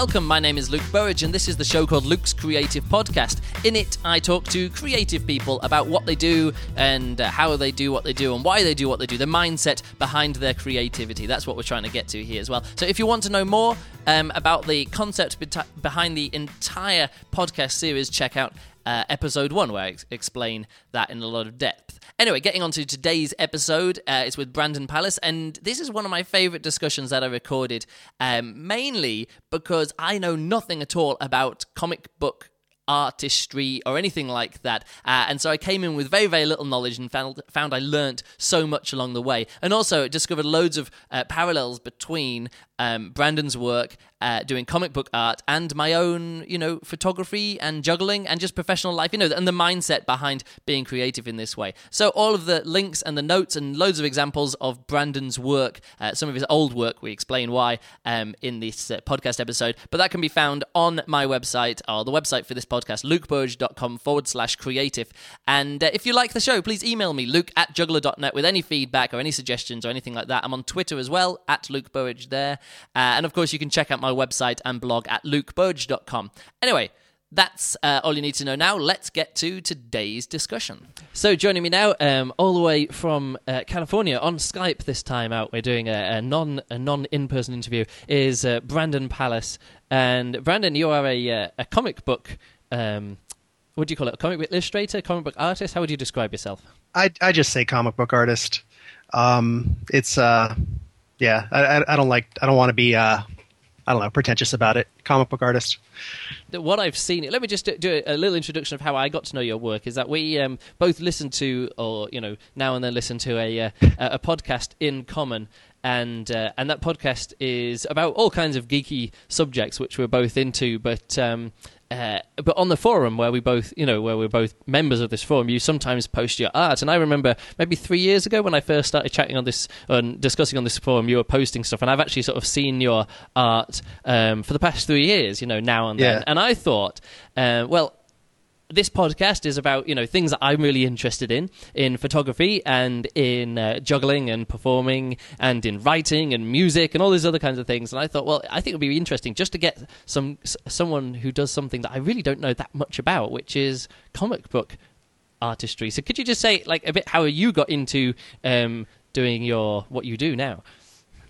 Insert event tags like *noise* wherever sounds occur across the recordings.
welcome. My name is Luke Burridge, and this is the show called Luke's Creative Podcast. In it, I talk to creative people about what they do and uh, how they do what they do and why they do what they do, the mindset behind their creativity. That's what we're trying to get to here as well. So, if you want to know more um, about the concept behind the entire podcast series, check out uh, episode one, where I ex- explain that in a lot of depth. Anyway, getting on to today's episode, uh, it's with Brandon Palas, and this is one of my favorite discussions that I recorded, um, mainly because I know nothing at all about comic book artistry or anything like that. Uh, and so I came in with very, very little knowledge and found, found I learnt so much along the way. And also discovered loads of uh, parallels between um, Brandon's work uh, doing comic book art and my own, you know, photography and juggling and just professional life, you know, and the mindset behind being creative in this way. So all of the links and the notes and loads of examples of Brandon's work, uh, some of his old work, we explain why um, in this uh, podcast episode, but that can be found on my website or the website for this podcast, lukeburridge.com forward slash creative. And uh, if you like the show, please email me, luke at juggler.net with any feedback or any suggestions or anything like that. I'm on Twitter as well, at Luke there. Uh, and of course, you can check out my website and blog at lukeburridge.com. Anyway, that's uh, all you need to know now. Let's get to today's discussion. So, joining me now, um, all the way from uh, California on Skype this time out, we're doing a, a non a non in person interview. Is uh, Brandon Palas, and Brandon, you are a uh, a comic book. Um, what do you call it? A comic book illustrator, comic book artist? How would you describe yourself? I I just say comic book artist. Um, it's uh, yeah, I, I don't like, I don't want to be, uh, I don't know, pretentious about it. Comic book artist. What I've seen, let me just do a little introduction of how I got to know your work. Is that we um, both listen to, or you know, now and then listen to a uh, a podcast in common, and uh, and that podcast is about all kinds of geeky subjects which we're both into. But um, uh, but on the forum where we both, you know, where we're both members of this forum, you sometimes post your art. And I remember maybe three years ago when I first started chatting on this and discussing on this forum, you were posting stuff, and I've actually sort of seen your art um, for the past three years, you know, now and then. Yeah. And I thought, uh, well, this podcast is about you know things that I'm really interested in in photography and in uh, juggling and performing and in writing and music and all these other kinds of things. And I thought, well, I think it would be interesting just to get some someone who does something that I really don't know that much about, which is comic book artistry. So could you just say like a bit how you got into um, doing your what you do now?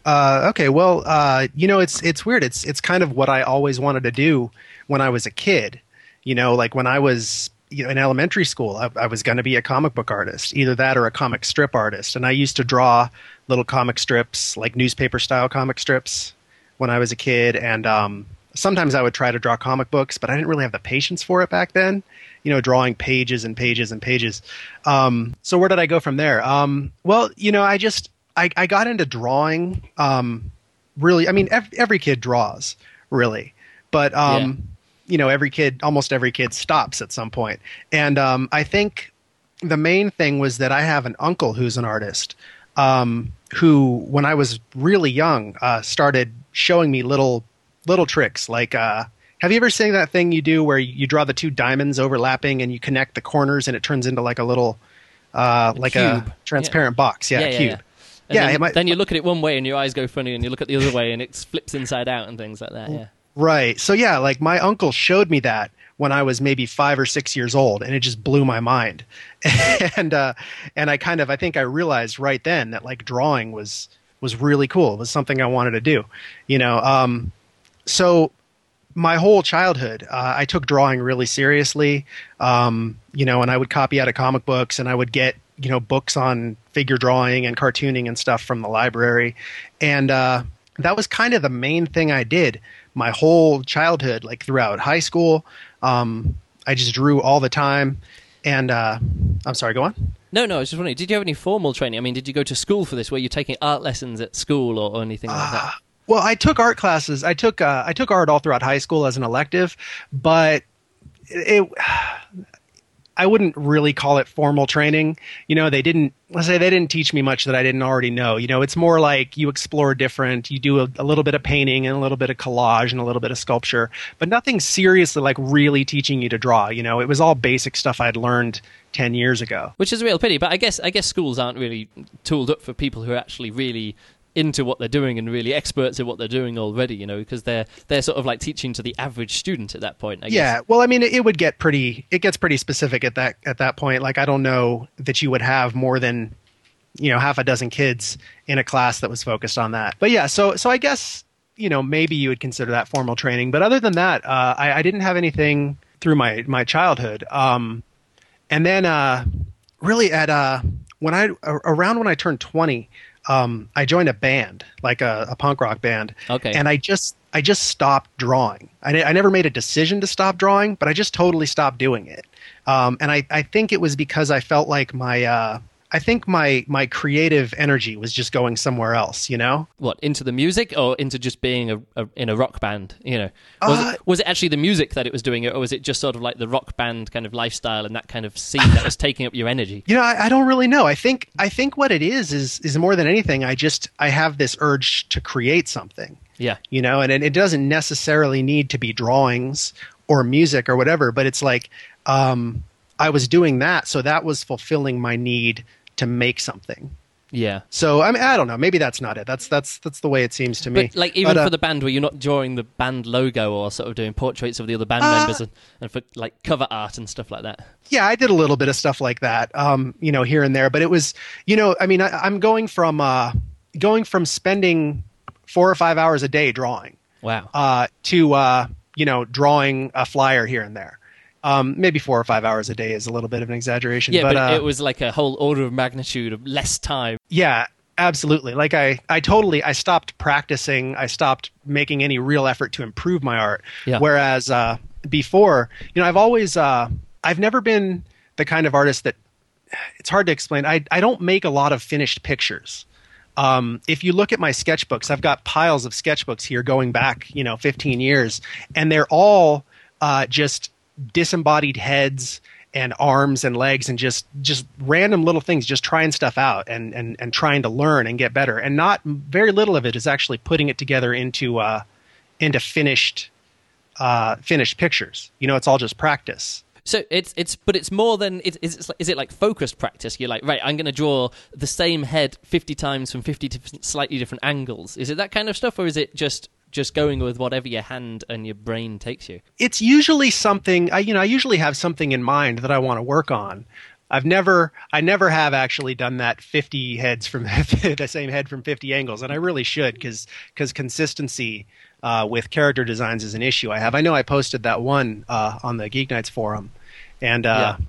Uh, okay, well, uh, you know, it's it's weird. It's it's kind of what I always wanted to do when I was a kid. You know, like when I was you know in elementary school, I, I was going to be a comic book artist, either that or a comic strip artist, and I used to draw little comic strips, like newspaper style comic strips, when I was a kid, and um, sometimes I would try to draw comic books, but I didn't really have the patience for it back then. You know, drawing pages and pages and pages. Um, so where did I go from there? Um, well, you know, I just I, I got into drawing. Um, really, I mean, every, every kid draws, really, but um, you know every kid almost every kid stops at some point. and um, i think the main thing was that i have an uncle who's an artist um, who when i was really young uh, started showing me little little tricks like uh, have you ever seen that thing you do where you draw the two diamonds overlapping and you connect the corners and it turns into like a little uh, like cube. a transparent yeah. box yeah, yeah, yeah cube yeah, then, might, then you look at it one way and your eyes go funny, and you look at the other way and it flips inside out and things like that. Yeah. Right. So yeah, like my uncle showed me that when I was maybe five or six years old, and it just blew my mind. *laughs* and uh, and I kind of I think I realized right then that like drawing was was really cool. It was something I wanted to do. You know. Um, so my whole childhood, uh, I took drawing really seriously. Um, you know, and I would copy out of comic books, and I would get you know books on figure drawing and cartooning and stuff from the library, and uh, that was kind of the main thing I did my whole childhood, like throughout high school. Um, I just drew all the time. And uh, I'm sorry, go on. No, no, I was just wondering, did you have any formal training? I mean, did you go to school for this? Were you taking art lessons at school or, or anything like that? Uh, well, I took art classes. I took uh, I took art all throughout high school as an elective, but it, I wouldn't really call it formal training. You know, they didn't let's say they didn't teach me much that I didn't already know. You know, it's more like you explore different, you do a, a, little bit of painting and a little bit of collage and a little bit of sculpture, but nothing seriously like really teaching you to draw. You know, it was all basic stuff I'd learned 10 years ago. Which is a real pity, but I guess I guess schools aren't really tooled up for people who are actually really into what they're doing and really experts at what they're doing already. You know, because they're they're sort of like teaching to the average student at that point. I yeah, well, I mean, it, it would get pretty. It gets pretty specific at that at that point. Like, I don't know that you would have more than you know half a dozen kids in a class that was focused on that. But yeah, so so I guess you know maybe you would consider that formal training. But other than that, uh, I, I didn't have anything through my my childhood. Um, and then uh, really at uh, when I around when I turned twenty, um, I joined a band, like a, a, punk rock band. Okay. And I just I just stopped drawing. I, I never made a decision to stop drawing, but I just totally stopped doing it. Um, and I, I think it was because I felt like my uh, I think my my creative energy was just going somewhere else, you know. What into the music or into just being a, a in a rock band? You know, was uh, it was it actually the music that it was doing it, or was it just sort of like the rock band kind of lifestyle and that kind of scene that was *laughs* taking up your energy? You know, I, I, don't really know. I think I think what it is is is more than anything. I just I have this urge to create something. Yeah, you know, and, and it doesn't necessarily need to be drawings or music or whatever, but it's like. Um, I was doing that, so that was fulfilling my need to make something. Yeah. So I mean, I don't know. Maybe that's not it. That's that's that's the way it seems to me. But like even but, uh, for the band, where you're not drawing the band logo or sort of doing portraits of the other band uh, members and, and, for like cover art and stuff like that. Yeah, I did a little bit of stuff like that. Um, you know, here and there, but it was, you know, I mean, I, am going from uh, going from spending four or five hours a day drawing. Wow. Uh, to uh, you know, drawing a flyer here and there. Um, maybe four or five hours a day is a little bit of an exaggeration. Yeah, but, but uh, it was like a whole order of magnitude of less time. Yeah, absolutely. Like I, I totally, I stopped practicing. I stopped making any real effort to improve my art. Yeah. Whereas uh, before, you know, I've always, uh, I've never been the kind of artist that it's hard to explain. I, I don't make a lot of finished pictures. Um, if you look at my sketchbooks, I've got piles of sketchbooks here going back, you know, 15 years, and they're all uh, just disembodied heads and arms and legs and just just random little things just trying stuff out and and and trying to learn and get better and not very little of it is actually putting it together into uh into finished uh finished pictures you know it's all just practice so it's it's but it's more than it's, it's is it like focused practice? You're like right, I'm going to draw the same head fifty times from fifty slightly different angles. Is it that kind of stuff, or is it just just going with whatever your hand and your brain takes you? It's usually something I you know I usually have something in mind that I want to work on. I've never I never have actually done that 50 heads from *laughs* the same head from 50 angles and I really should because because consistency uh, with character designs is an issue I have. I know I posted that one uh, on the GeekNights forum and uh, yeah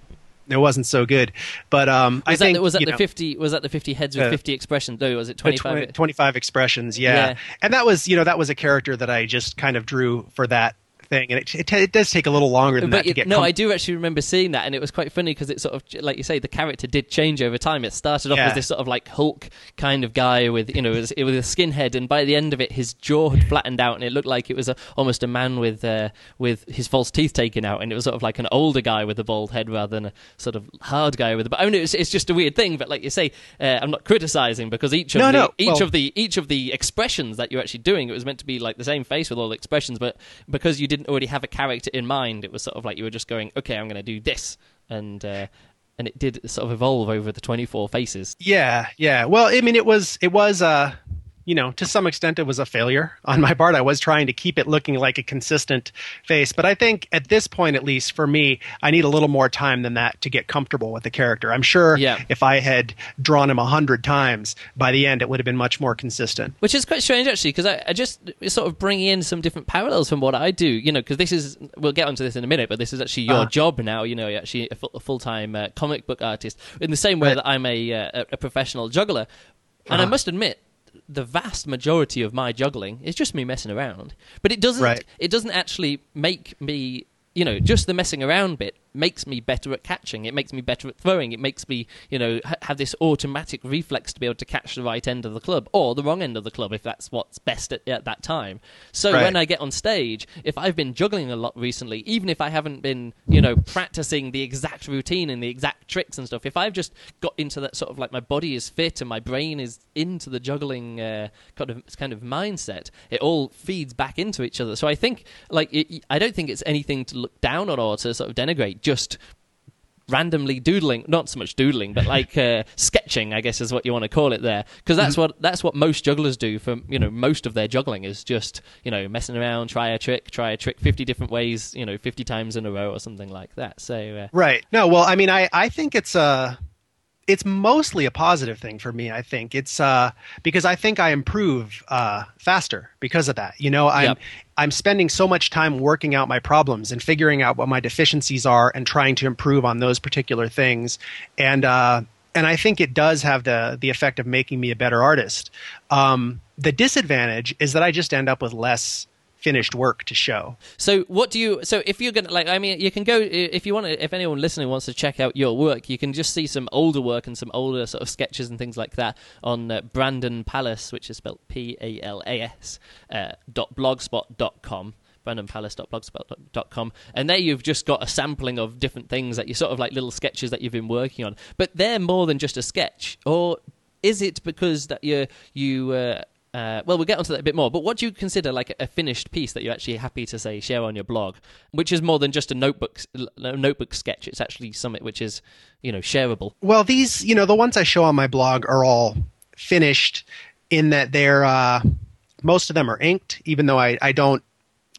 it wasn't so good. But um, was I that, think was that the know, fifty was that the fifty heads with uh, fifty expressions? No, was it 25? 20, 25 expressions? Yeah. yeah, and that was you know that was a character that I just kind of drew for that thing, and it, it, it, does take a little longer than but that to get. No, com- I do actually remember seeing that, and it was quite funny because it sort of, like you say, the character did change over time. It started off yeah. as this sort of like Hulk kind of guy with you know with, with a skinhead, and by the end of it, his jaw had flattened out, and it looked like it was a, almost a man with uh, with his false teeth taken out, and it was sort of like an older guy with a bald head rather than a sort of hard guy with a. I mean, it's, it's just a weird thing, but like you say, uh, I'm not criticizing because each of no, the no. each well, of the each of the expressions that you're actually doing, it was meant to be like the same face with all the expressions, but because you didn't already have a character character in mind. It was sort of like you were just going, okay, I'm going to do this, and uh, and it did sort of evolve over the 24 faces. Yeah, yeah. Well, I mean, it was it was uh, you know, to some extent, it was a failure on my part. I was trying to keep it looking like a consistent face, but I think at this point, at least for me, I need a little more time than that to get comfortable with the character. I'm sure yeah. if I had drawn him a hundred times, by the end, it would have been much more consistent. Which is quite strange, actually, because I, I, just sort of bring in some different parallels from what I do. You know, because this is we'll get onto this in a minute, but this is actually your uh, job now. You know, you're actually a full time uh, comic book artist in the same way right. that I'm a, uh, a professional juggler. And uh-huh. I must admit, the vast majority of my juggling is just me messing around. But it doesn't right. it doesn't actually make me you know, just the messing around bit makes me better at catching. It makes me better at throwing. It makes me, you know, ha- have this automatic reflex to be able to catch the right end of the club or the wrong end of the club if that's what's best at, at that time. So right. when I get on stage, if I've been juggling a lot recently, even if I haven't been, you know, practicing the exact routine and the exact tricks and stuff, if I've just got into that sort of like my body is fit and my brain is into the juggling uh, kind of kind of mindset, it all feeds back into each other. So I think, like, it, I don't think it's anything to look down on or to sort of denigrate. Just randomly doodling not so much doodling but like uh, *laughs* sketching i guess is what you want to call it there because that's Mm-hmm. what that's what most jugglers do for you know most of their juggling is just you know messing around try a trick try a trick 50 different ways you know 50 times in a row or something like that so uh, Right. No, well, I mean, I, I think it's a, it's mostly a positive thing for me. I think it's uh, because I think I improve uh, faster because of that. You know, I'm Yep. I'm spending so much time working out my problems and figuring out what my deficiencies are and trying to improve on those particular things. And uh, and I think it does have the the effect of making me a better artist. Um, the disadvantage is that I just end up with less finished work to show. So what do you? So if you're gonna like, I mean, you can go if you want to. If anyone listening wants to check out your work, you can just see some older work and some older sort of sketches and things like that on uh, Brandon Palas, which is spelled P A L A S uh, dot blogspot dot com. brandonpalas.blogspot.com and there you've just got a sampling of different things that you sort of like little sketches that you've been working on but they're more than just a sketch or is it because that you you uh, uh, well, we'll get onto that a bit more. But what do you consider like a finished piece that you're actually happy to say share on your blog, which is more than just a notebook a notebook sketch? It's actually something which is you know shareable. Well, these, you know, the ones I show on my blog are all finished in that they're, uh, most of them are inked, even though I, I don't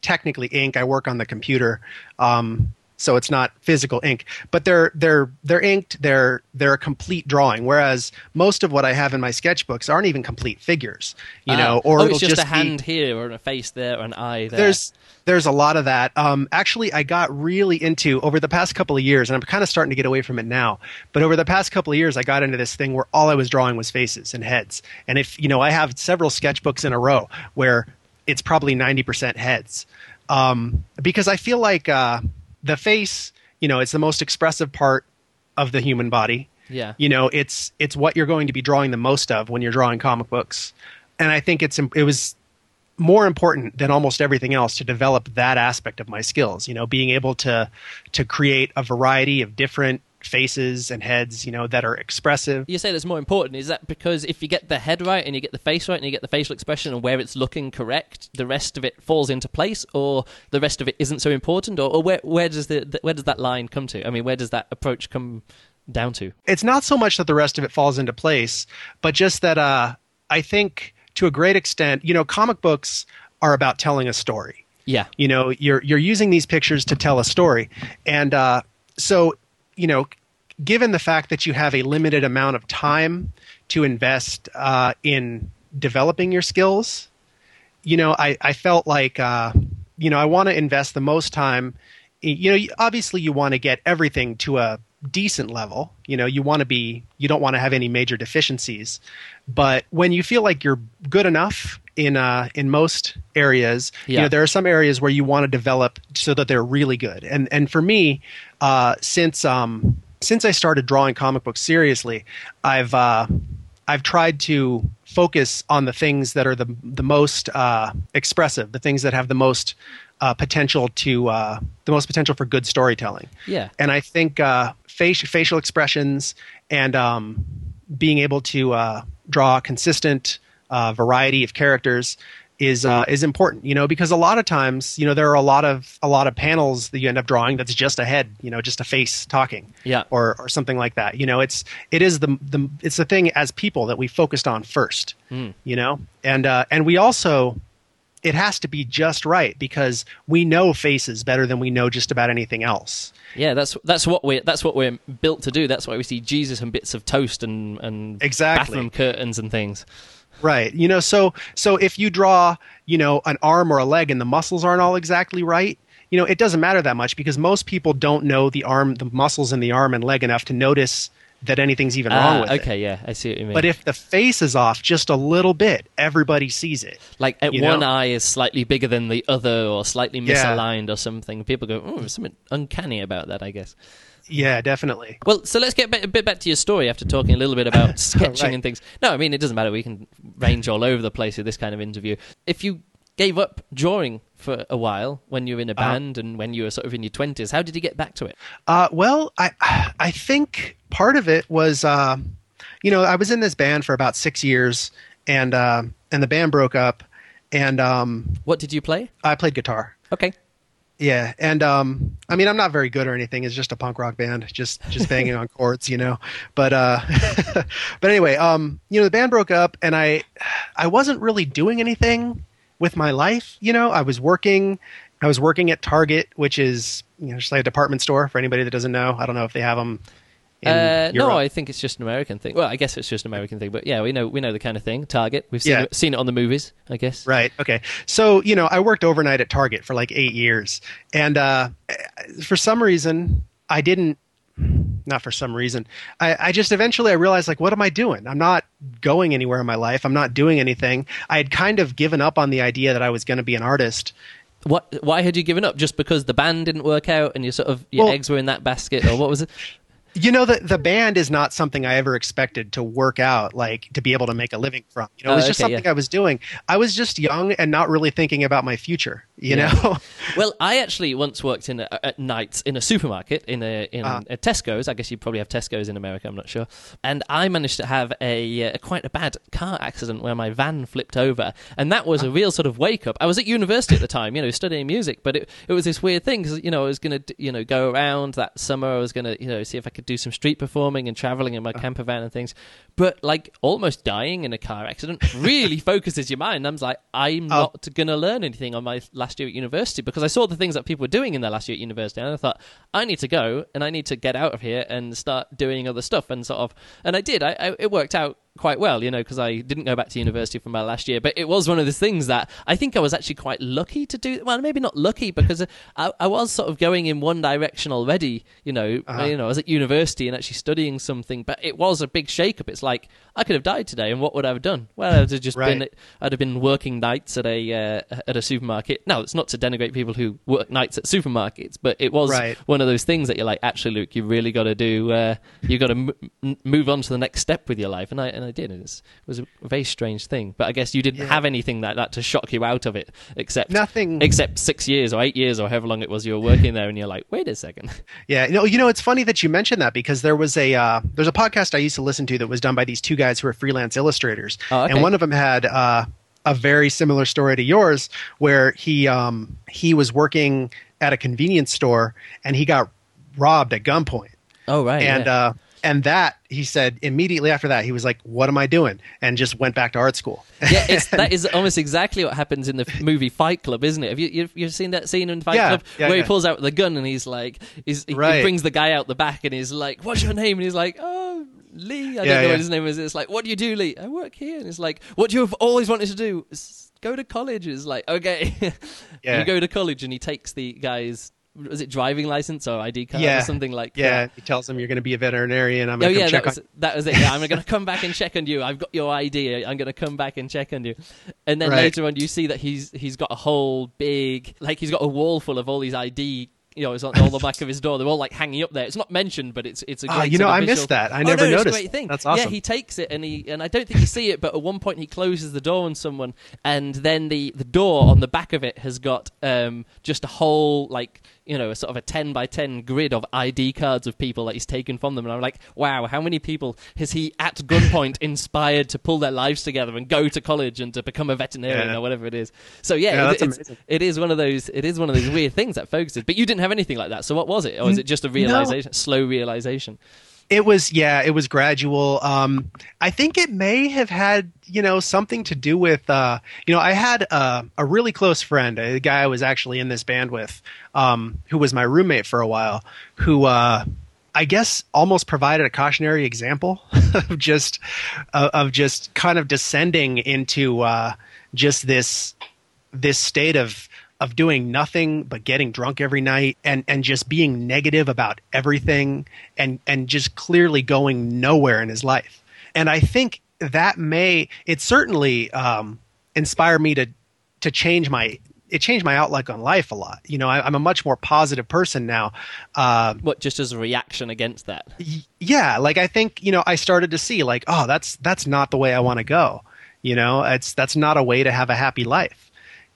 technically ink. I work on the computer. Um, so it's not physical ink, but they're they're they're inked. They're they're a complete drawing. Whereas most of what I have in my sketchbooks aren't even complete figures, you know, Ah. or oh, it'll it's just, a be- hand here or a face there or an eye there. there's there's a lot of that. Um, actually, I got really into over the past couple of years, and I'm kind of starting to get away from it now. But over the past couple of years, I got into this thing where all I was drawing was faces and heads. And if you know, I have several sketchbooks in a row where it's probably 90% heads, um, because I feel like uh, the face, you know, it's the most expressive part of the human body yeah. you know it's it's what you're going to be drawing the most of when you're drawing comic books and i think it's it was more important than almost everything else to develop that aspect of my skills you know being able to to create a variety of different faces and heads you know that are expressive You say that's more important. Is that because if you get the head right and you get the face right and you get the facial expression and where it's looking correct, the rest of it falls into place, or the rest of it isn't so important, or, or where where does the, the where does that line come to? I mean, where does that approach come down to? it's not so much that the rest of it falls into place, but just that uh, I think to a great extent, you know, comic books are about telling a story. Yeah. You know, you're you're using these pictures to tell a story, and uh, so you know, given the fact that you have a limited amount of time to invest uh, in developing your skills, you know, I, I felt like, uh, you know, I want to invest the most time. You know, obviously, you want to get everything to a decent level. You know, you want to be, you don't want to have any major deficiencies. But when you feel like you're good enough in uh, in most areas, you Yeah. know, there are some areas where you want to develop so that they're really good. And and for me, uh, since um, since I started drawing comic books seriously, I've uh, I've tried to focus on the things that are the the most uh, expressive, the things that have the most uh, potential to uh, the most potential for good storytelling. Yeah. And I think uh, facial facial expressions and um, being able to uh, draw consistent uh, variety of characters is uh, is important. You know, because a lot of times, you know, there are a lot of a lot of panels that you end up drawing that's just a head, you know, just a face talking, Yeah. or or something like that. You know, it's it is the the it's the thing as people that we focused on first. You know, and uh, and we also it has to be just right because we know faces better than we know just about anything else. Yeah, that's that's what we're that's what we're built to do. That's why we see Jesus and bits of toast and and Exactly. bathroom curtains and things. Right. You know, so so if you draw, you know, an arm or a leg and the muscles aren't all exactly right, you know, it doesn't matter that much because most people don't know the arm, the muscles in the arm and leg enough to notice that anything's even wrong Ah, with it. okay, yeah, I see what you mean. But if the face is off just a little bit, everybody sees it. like one know? eye is slightly bigger than the other, or slightly Yeah. misaligned, or something, people go, "Oh, there's something uncanny about that." I guess. Yeah, definitely. Well, so let's get a bit back to your story after talking a little bit about *laughs* sketching Right. and things. No, I mean it doesn't matter. We can range all over the place with this kind of interview. If you gave up drawing for a while when you were in a Uh-huh. band and when you were sort of in your twenties, how did you get back to it? Uh, well, I I think part of it was, uh, you know, I was in this band for about six years, and uh, and the band broke up, and um, What did you play? I played guitar. Okay. Yeah, and um, I mean, I'm not very good or anything. It's just a punk rock band, just just banging on chords, you know. But uh, *laughs* but anyway, um, you know, the band broke up, and I I wasn't really doing anything with my life. You know, I was working. I was working at Target, which is you know just like a department store for anybody that doesn't know. I don't know if they have them. Uh, no, I think it's just an American thing. Well, I guess it's just an American thing, but yeah, we know we know the kind of thing. Target, we've seen Yeah. it, seen it on the movies, I guess. Right. Okay. So you know, I worked overnight at Target for like eight years, and uh, for some reason, I didn't. Not for some reason. I, I just eventually I realized like, what am I doing? I'm not going anywhere in my life. I'm not doing anything. I had kind of given up on the idea that I was going to be an artist. What? Why had you given up? Just because the band didn't work out and you sort of your Well- eggs were in that basket, or what was it? *laughs* You know, the the band is not something I ever expected to work out, like to be able to make a living from. You know, it Oh, was just okay, something yeah. I was doing. I was just young and not really thinking about my future. You Yeah. know. *laughs* Well, I actually once worked in a, at nights in a supermarket in a in Ah. a Tesco's. I guess you probably have Tesco's in America. I'm not sure. And I managed to have a, uh, quite a bad car accident where my van flipped over, and that was a real sort of wake up. I was at university at the time, you know, studying music, but it it was this weird thing because you know I was gonna you know go around that summer. I was gonna you know see if I could do some street performing and traveling in my camper van and things. But like almost dying in a car accident really *laughs* focuses your mind. I was like, I'm Oh. not going to learn anything on my last year at university because I saw the things that people were doing in their last year at university, and I thought I need to go and I need to get out of here and start doing other stuff and sort of. And I did. I, I it worked out quite well, you know, because I didn't go back to university for my last year. But it was one of those things that I think I was actually quite lucky to do. Well, maybe not lucky because I, I was sort of going in one direction already. You know, Uh-huh. you know, I was at university and actually studying something, but it was a big shake-up. It's like I could have died today, and what would I have done? Well, I'd have just Right. been I'd have been working nights at a uh, at a supermarket. Now, it's not to denigrate people who work nights at supermarkets, but it was Right. one of those things that you're like, actually, Luke, you really got to do. Uh, you got to m- move on to the next step with your life, and I and I did. And it's, it was a very strange thing, but I guess you didn't Yeah. have anything like that to shock you out of it, except Nothing. except six years or eight years or however long it was you were working there, and you're like, wait a second. *laughs* Yeah, no, you know, it's funny that you mentioned that because there was a uh, there's a podcast I used to listen to that was done by these two guys who are freelance illustrators, Oh, okay. and one of them had uh, a very similar story to yours, where he um, he was working at a convenience store and he got robbed at gunpoint, Oh right, and yeah. uh, and that he said immediately after that he was like, "What am I doing?" and just went back to art school. yeah, it's, *laughs* that is almost exactly what happens in the movie Fight Club, isn't it? Have you you've, you've seen that scene in Fight Yeah, Club yeah, where yeah. he pulls out the gun and he's like, he's, he, he brings the guy out the back and he's like, "What's your name?" and he's like, "Oh." Lee, I don't know what his name is. It's like, what do you do, Lee? I work here. And it's like, what do you have always wanted to do? "S- Go to college. It's like, okay. *laughs* You go to college and he takes the guy's, was it driving license or ID card yeah, or something like yeah. that? He tells him you're going to be a veterinarian. I'm Oh going to yeah, check that was, on. that was it. Yeah, I'm going *laughs* to come back and check on you. I've got your ID. I'm going to come back and check on you. And then Right. later on, you see that he's he's got a whole big like he's got a wall full of all these ID. You know, it's on all the back of his door. They're all like hanging up there. It's not mentioned, but it's it's a great. Ah, you know, I missed that. I Oh, never no, it's a noticed. great thing. That's Yeah, he takes it and he and I don't think you see it, but at one point he closes the door on someone, and then the the door on the back of it has got um just a whole like you know a sort of a ten by ten grid of ID cards of people that he's taken from them, and I'm like, wow, how many people has he at gunpoint *laughs* inspired to pull their lives together and go to college and to become a veterinarian Yeah. or whatever it is? So yeah, Yeah, it- it's, it is one of those it is one of those weird things that focuses. But you didn't have anything like that. So what was it, or was it just a realization, slow realization? It was yeah, it was gradual. Um, I think it may have had you know something to do with uh, you know I had uh, a really close friend, a guy I was actually in this band with, um, who was my roommate for a while, who uh, I guess almost provided a cautionary example *laughs* of just uh, of just kind of descending into uh, just this this state of of doing nothing but getting drunk every night and and just being negative about everything and and just clearly going nowhere in his life. And i think that may it certainly um inspire me to to change my it changed my outlook on life a lot. You know I, i'm a much more positive person now. Uh, What just as a reaction against that? y- yeah like i think you know i started to see like oh that's that's not the way i want to go. You know it's that's not a way to have a happy life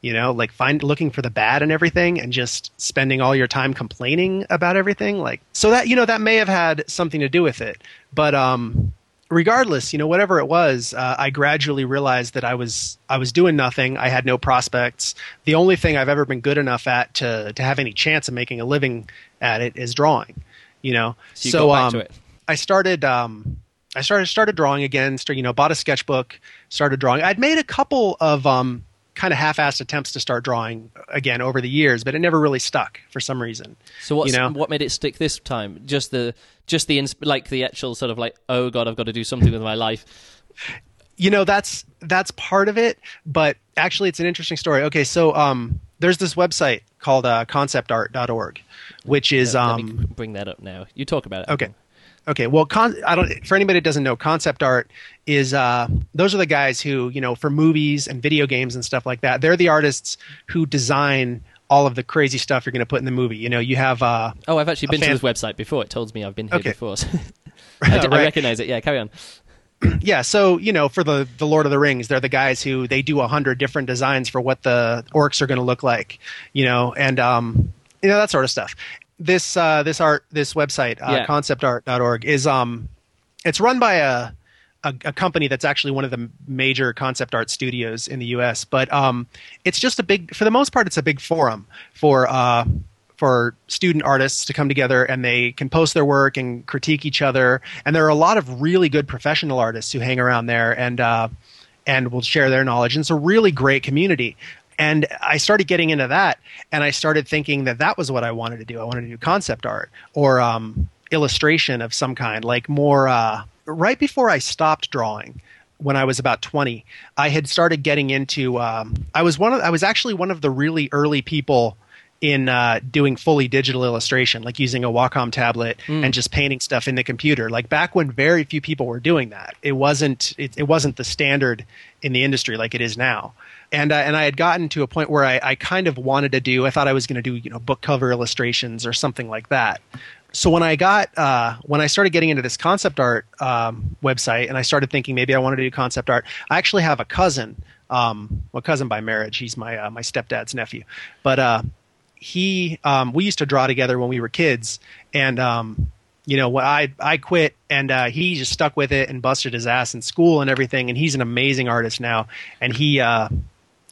you know like find looking for the bad and everything and just spending all your time complaining about everything like so that you know that may have had something to do with it but um regardless, you know, whatever it was, uh, I gradually realized that I was I was doing nothing. I had no prospects. The only thing I've ever been good enough at to to have any chance of making a living at it is drawing. You know, So you back um. I started. Um, I started started drawing again. started, you know, bought a sketchbook, started drawing. I'd made a couple of um, kind of half-assed attempts to start drawing again over the years, but it never really stuck for some reason. So what's, you know? what made it stick this time? Just the just the like the actual sort of like oh god I've got to do something with my life. you know that's that's part of it but actually it's an interesting story okay so um there's this website called uh, conceptart.org which is Let me um bring that up now. You talk about it. okay okay well con- i don't for anybody that doesn't know concept art is uh those are the guys who you know for movies and video games and stuff like that they're the artists who design all of the crazy stuff you're going to put in the movie you know you have uh Oh, I've actually been fan- to this website before. It told me I've been here Okay. before. so- *laughs* *laughs* I, d- I Right. recognize it. Yeah, carry on. *clears throat* yeah so you know for the the lord of the rings they're the guys who they do a hundred different designs for what the orcs are going to look like you know and um you know that sort of stuff this uh this art this website uh, Yeah. conceptart.org is um it's run by a, a a company that's actually one of the major concept art studios in the US but um it's just a big for the most part it's a big forum for uh for student artists to come together and they can post their work and critique each other. And there are a lot of really good professional artists who hang around there and uh, and will share their knowledge. And it's a really great community. And I started getting into that, and I started thinking that that was what I wanted to do. I wanted to do concept art or um, illustration of some kind, like more. Uh, right before I stopped drawing, when I was about 20, I had started getting into. Um, I was one of. I was actually one of the really early people in uh, doing fully digital illustration, like using a Wacom tablet and just painting stuff in the computer. Like back when very few people were doing that, it wasn't it, it wasn't the standard in the industry like it is now. And uh, and I had gotten to a point where I, I kind of wanted to do. I thought I was going to do you know book cover illustrations or something like that. So when I got uh, when I started getting into this concept art um, website, and I started thinking maybe I wanted to do concept art. I actually have a cousin, um, well, cousin by marriage. He's my uh, my stepdad's nephew, but uh, he um, we used to draw together when we were kids, and um, you know, I I quit, and uh, he just stuck with it and busted his ass in school and everything, and he's an amazing artist now, and he. Uh,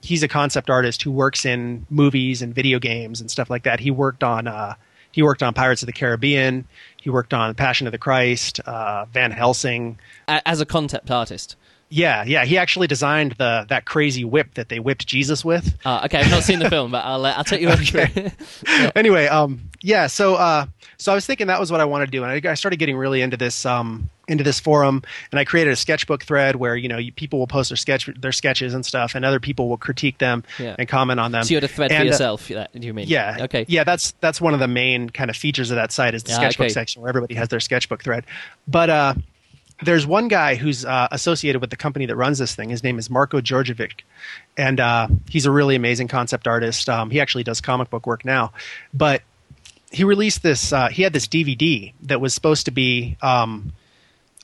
He's a concept artist who works in movies and video games and stuff like that. He worked on uh, he worked on Pirates of the Caribbean. He worked on Passion of the Christ, uh, Van Helsing. As a concept artist. Yeah, yeah. He actually designed the that crazy whip that they whipped Jesus with. Ah, okay, I've not seen the film, but I'll uh, I'll take you *laughs* over. *laughs* anyway, um, yeah. So, uh, so I was thinking that was what I wanted to do, and I, I started getting really into this, um, into this forum, and I created a sketchbook thread where you know you, people will post their sketch, their sketches and stuff, and other people will critique them Yeah. and comment on them. so you had a thread for And, uh, yourself. that do you mean? yeah. Okay. Yeah, that's that's one of the main kind of features of that site is the Ah, sketchbook okay. section where everybody has their sketchbook thread. But uh, there's one guy who's uh, associated with the company that runs this thing. His name is Marko Djordjevic, and uh, he's a really amazing concept artist. Um, he actually does comic book work now, but he released this. Uh, he had this DVD that was supposed to be. Um,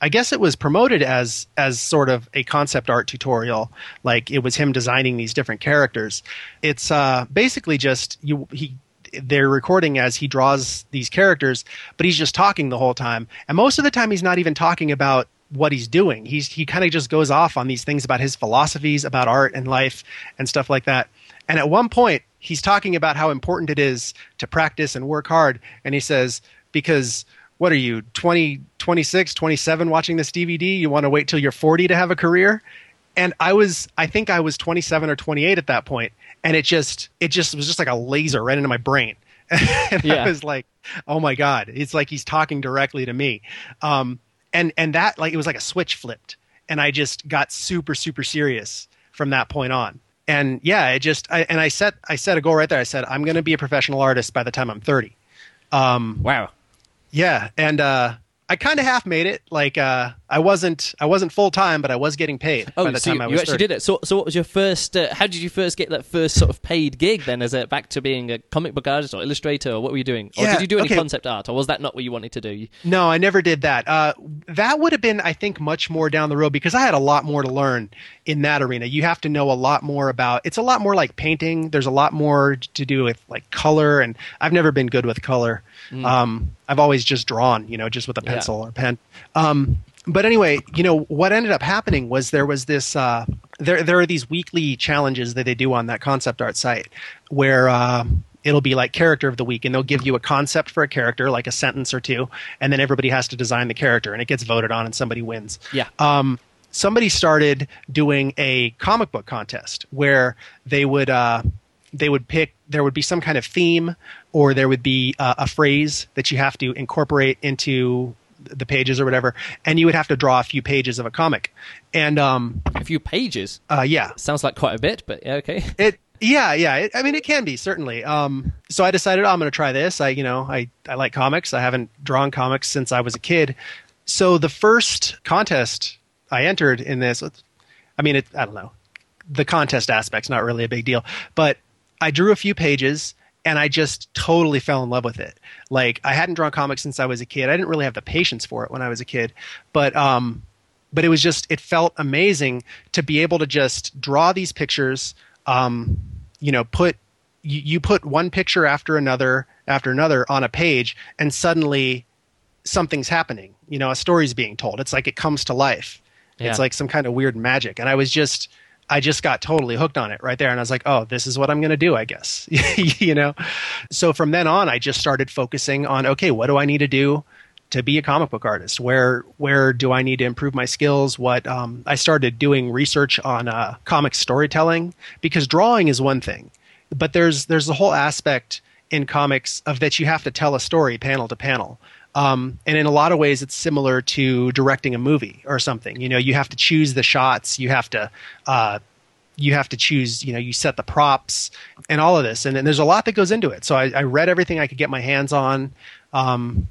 I guess it was promoted as as sort of a concept art tutorial, like it was him designing these different characters. It's uh, basically just you he they're recording as he draws these characters, but he's just talking the whole time, and most of the time he's not even talking about what he's doing. He's he kind of just goes off on these things about his philosophies about art and life and stuff like that. And at one point, he's talking about how important it is to practice and work hard, and he says because what are you 20 26 27 watching this dvd you want to wait till you're 40 to have a career? And i was i think i was 27 or 28 at that point and it just it just was just like a laser right into my brain. *laughs* And Yeah. i was like oh my god it's like he's talking directly to me. Um and and that like it was like a switch flipped and i just got super super serious from that point on and yeah it just I, and i set i set a goal right there i said i'm going to be a professional artist by the time i'm 30 um Wow. yeah, and uh, I kind of half made it. Like uh, I wasn't I wasn't full time, but I was getting paid Oh, by the so time you, I you actually 30. did it. So, so what was your first? Uh, how did you first get that first sort of paid gig? Then, as a back to being a comic book artist or illustrator, or what were you doing? Or Yeah, did you do any okay. concept art, or was that not what you wanted to do? No, I never did that. Uh, that would have been, I think, much more down the road because I had a lot more to learn in that arena. You have to know a lot more about. It's a lot more like painting. There's a lot more to do with like color, and I've never been good with color. Um, I've always just drawn, you know, just with a Yeah. pencil or pen. Um, but anyway, you know what ended up happening was there was this. Uh, there there are these weekly challenges that they do on that concept art site where. Uh, it'll be like character of the week and they'll give you a concept for a character like a sentence or two and then everybody has to design the character and it gets voted on and somebody wins Yeah. um, somebody started doing a comic book contest where they would uh, they would pick there would be some kind of theme or there would be uh, a phrase that you have to incorporate into the pages or whatever and you would have to draw a few pages of a comic. And um, A few pages. uh, yeah. Sounds like quite a bit, but yeah, okay. *laughs* it yeah yeah. It, i mean it can be certainly. Um, so i decided oh, i'm going to try this. I you know I, I like comics. I haven't drawn comics since i was a kid. So the first contest i entered in this i mean it, i don't know. The contest aspect's not really a big deal but i drew a few pages and i just totally fell in love with it. Like i hadn't drawn comics since i was a kid. I didn't really have the patience for it when i was a kid but um but it was just it felt amazing to be able to just draw these pictures um, you know put you, you put one picture after another after another on a page and suddenly something's happening. You know a story's being told. It's like it comes to life. Yeah. it's like some kind of weird magic. And i was just i just got totally hooked on it right there. And i was like oh this is what i'm going to do i guess *laughs* you know? So from then on i just started focusing on okay what do i need to do to be a comic book artist? Where where do i need to improve my skills? What um, i started doing research on uh, comic storytelling because drawing is one thing but there's there's a whole aspect in comics of that you have to tell a story panel to panel um, and in a lot of ways it's similar to directing a movie or something you know you have to choose the shots you have to uh, you have to choose you know you set the props and all of this and, then there's a lot that goes into it so I, I read everything i could get my hands on um,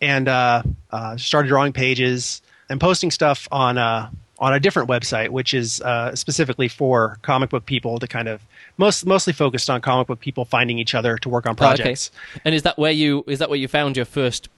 and uh, uh, started drawing pages and posting stuff on uh, on a different website, which is uh, specifically for comic book people to kind of most mostly focused on comic book people finding each other to work on Oh, okay. projects. And is that where you is that where you found your first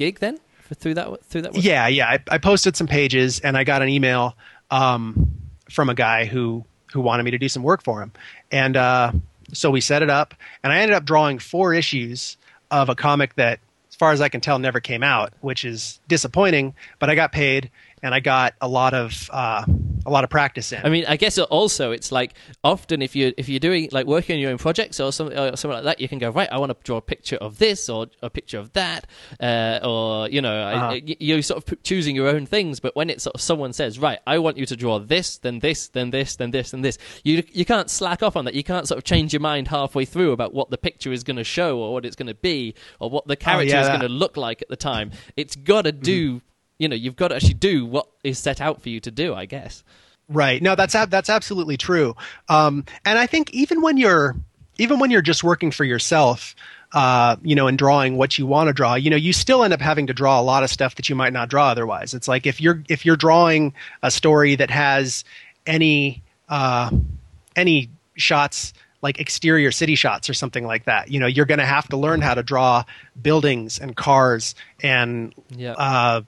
gig then? For, through that through that. Yeah, yeah. I, I posted some pages and I got an email um, from a guy who who wanted me to do some work for him, and uh, so we set it up. And I ended up drawing four issues of a comic that, as far as I can tell, never came out, which is disappointing. But I got paid, and I got a lot of uh, a lot of practice in. I mean, I guess also it's like often if you if you're doing like working on your own projects or something or something like that, you can go right. I want to draw a picture of this or a picture of that, uh, or you know, Uh-huh. y- you're sort of choosing your own things. But when it's sort of someone says, right, I want you to draw this, then this, then this, then this, then this, you you can't slack off on that. You can't sort of change your mind halfway through about what the picture is going to show or what it's going to be or what the character Oh, yeah, is going to look like at the time. It's got to do. You know, you've got to actually do what is set out for you to do. I guess. Right. No, that's that's absolutely true. Um, and I think even when you're even when you're just working for yourself, uh, you know, and drawing what you want to draw, you know, you still end up having to draw a lot of stuff that you might not draw otherwise. It's like if you're if you're drawing a story that has any uh, any shots like exterior city shots or something like that, you know, you're going to have to learn how to draw buildings and cars and Yeah. uh,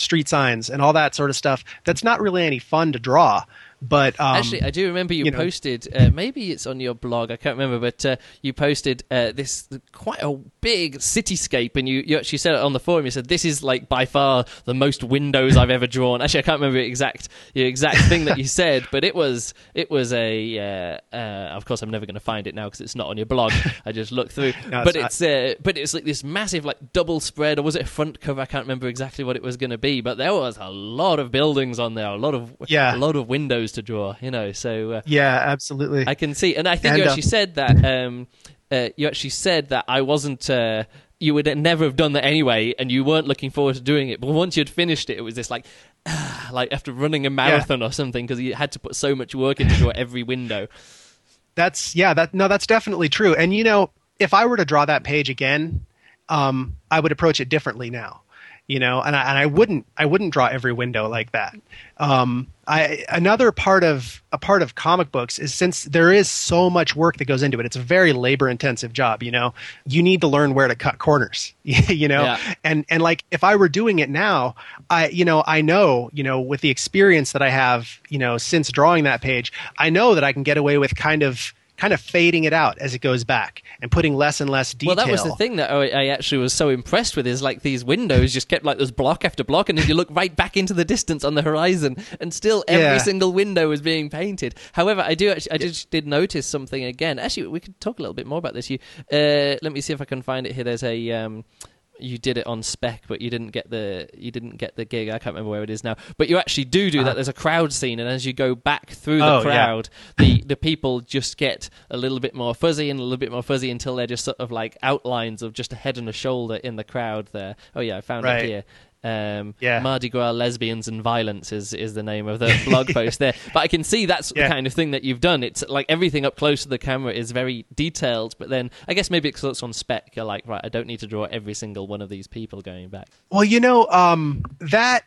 street signs and all that sort of stuff. That's not really any fun to draw. But um, Actually, I do remember you, you know. posted. Uh, maybe it's on your blog. I can't remember, but uh, you posted uh, this quite a big cityscape, and you, you actually said it on the forum. You said this is like by far the most windows I've ever drawn. Actually, I can't remember the exact the exact thing that you *laughs* said, but it was it was a. Uh, uh, of course, I'm never going to find it now because it's not on your blog. *laughs* I just looked through, No, but it's it's uh, but it's like this massive like double spread, or was it a front cover? I can't remember exactly what it was going to be, but there was a lot of buildings on there, a lot of Yeah. a lot of windows to draw, you know. So uh, yeah, absolutely. I can see, and I think And, you uh, actually said that. Um, uh, you actually said that I wasn't. Uh, you would never have done that anyway, and you weren't looking forward to doing it. But once you'd finished it, it was this like, *sighs* like after running a marathon or something, because you had to put so much work into draw every window. that's yeah that no that's definitely true and you know if i were to draw that page again um, i would approach it differently now you know and I, and I wouldn't i wouldn't draw every window like that. Um, I, another part of a part of comic books is since there is so much work that goes into it it's a very labor intensive job you know? You need to learn where to cut corners *laughs* you know? Yeah. and and like if i were doing it now i you know i know you know with the experience that i have you know since drawing that page i know that i can get away with kind of kind of fading it out as it goes back and putting less and less detail. Well, that was the thing that I I actually was so impressed with is like these windows just kept like this block after block, and then you look right back into the distance on the horizon, and still every Yeah. single window was being painted. However, I do actually, I just did notice something again. Actually, we could talk a little bit more about this. You, uh, let me see if I can find it here. There's a. Um, you did it on spec, but you didn't get the you didn't get the gig. I can't remember where it is now. But you actually do do that. There's a crowd scene, and as you go back through the Uh-huh. Oh, yeah. crowd, the the people just get a little bit more fuzzy and a little bit more fuzzy until they're just sort of like outlines of just a head and a shoulder in the crowd. There. Oh yeah, I found Right. it here. Um, Yeah. Mardi Gras lesbians and violence is, is the name of the *laughs* blog post there. But I can see that's Yeah. the kind of thing that you've done. It's like everything up close to the camera is very detailed, but then I guess maybe because it's on spec, you're like, right, I don't need to draw every single one of these people going back. Well, you know, um, that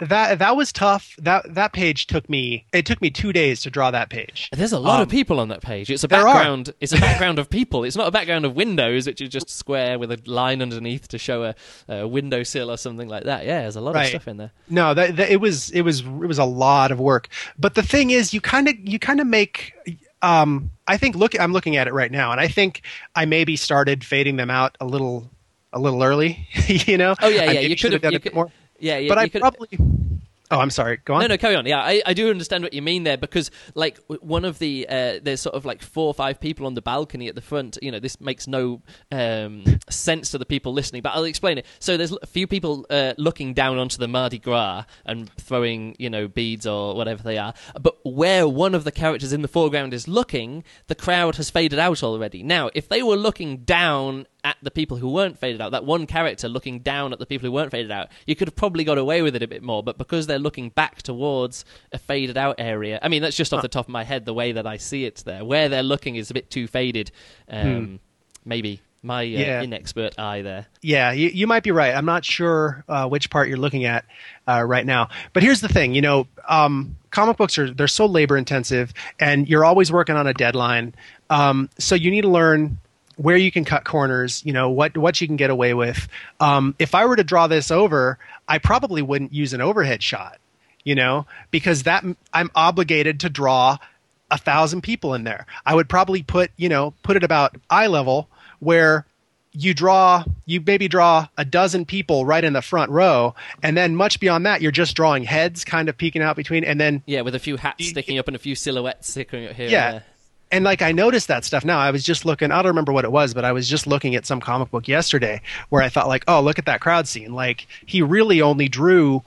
that that was tough. That that page took me. It took me two days to draw that page. There's a lot of Um, people on that page. It's a background. It's a background of people. It's not a background of windows, which is just square with a line underneath to show a, a windowsill or something like that. Yeah, there's a lot of stuff in there. No, that, that it was it was it was a lot of work. But the thing is, you kind of you kind of make. Um, I think look, I'm looking at it right now, and I think I maybe started fading them out a little a little early. *laughs* you know? Oh yeah, yeah. You should could have done you a bit more. Yeah, yeah. but I could- probably. Oh, I'm sorry. Go on. No, no, carry on. Yeah, I, I do understand what you mean there because, like, one of the uh, there's sort of like four or five people on the balcony at the front. You know, this makes no um, *laughs* sense to the people listening, but I'll explain it. So there's a few people uh, looking down onto the Mardi Gras and throwing, you know, beads or whatever they are. But where one of the characters in the foreground is looking, the crowd has faded out already. Now, if they were looking down at the people who weren't faded out, that one character looking down at the people who weren't faded out, you could have probably got away with it a bit more. But because they're looking back towards a faded out area, I mean, that's just off the top of my head, the way that I see it there. Where they're looking is a bit too faded. Um, Maybe my uh, Yeah. inexpert eye there. Yeah, you, you might be right. I'm not sure uh, which part you're looking at uh, right now. But here's the thing, you know, um, comic books are they're so labor intensive, and you're always working on a deadline. Um, so you need to learn where you can cut corners. You know what what you can get away with. Um, if I were to draw this over, I probably wouldn't use an overhead shot. You know, because that I'm obligated to draw a thousand people in there. I would probably put you know put it about eye level where you draw you maybe draw a dozen people right in the front row and then much beyond that you're just drawing heads kind of peeking out between and then Yeah, with a few hats sticking up and a few silhouettes sticking up here. yeah. And like i noticed that stuff. Now i was just looking i don't remember what it was but i was just looking at some comic book yesterday where i thought like oh look at that crowd scene. Like he really only drew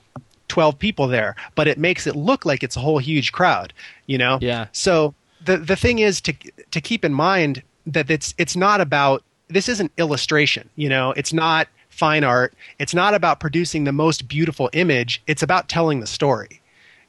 12 people there but it makes it look like it's a whole huge crowd you know? Yeah. so the the thing is to to keep in mind that it's it's not about this isn't illustration you know? It's not fine art. It's not about producing the most beautiful image. It's about telling the story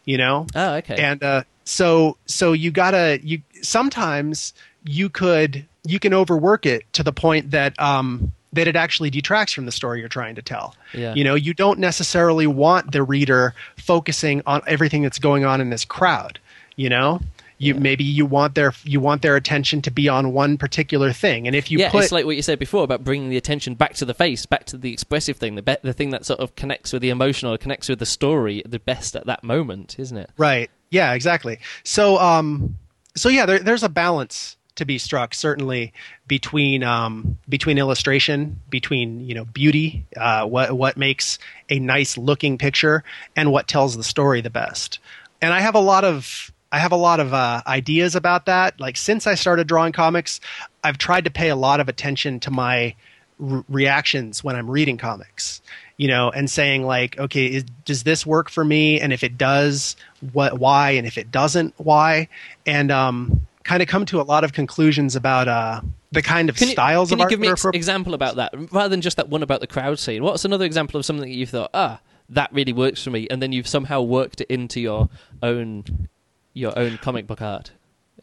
you know Oh, okay. and uh, so so you gotta you sometimes you could you can overwork it to the point that um that it actually detracts from the story you're trying to tell Yeah. you know you don't necessarily want the reader focusing on everything that's going on in this crowd you know you maybe you want their you want their attention to be on one particular thing and if you yeah, put it's like what you said before about bringing the attention back to the face, back to the expressive thing, the be- the thing that sort of connects with the emotional, connects with the story the best at that moment, isn't it? Right. Yeah, exactly. So, um, so yeah, there, there's a balance to be struck certainly between um, between illustration, between you know beauty, uh, what what makes a nice looking picture, and what tells the story the best. And I have a lot of I have a lot of uh, ideas about that. Like since I started drawing comics, I've tried to pay a lot of attention to my re- reactions when I'm reading comics, you know, and saying like, okay, is, does this work for me? And if it does, what, why? And if it doesn't, why? And um, kind of come to a lot of conclusions about uh, the kind of Can you, styles can of you art give me an example about that rather than just that one about the crowd scene? What's another example of something that you thought, ah, that really works for me, and then you've somehow worked it into your own your own comic book art?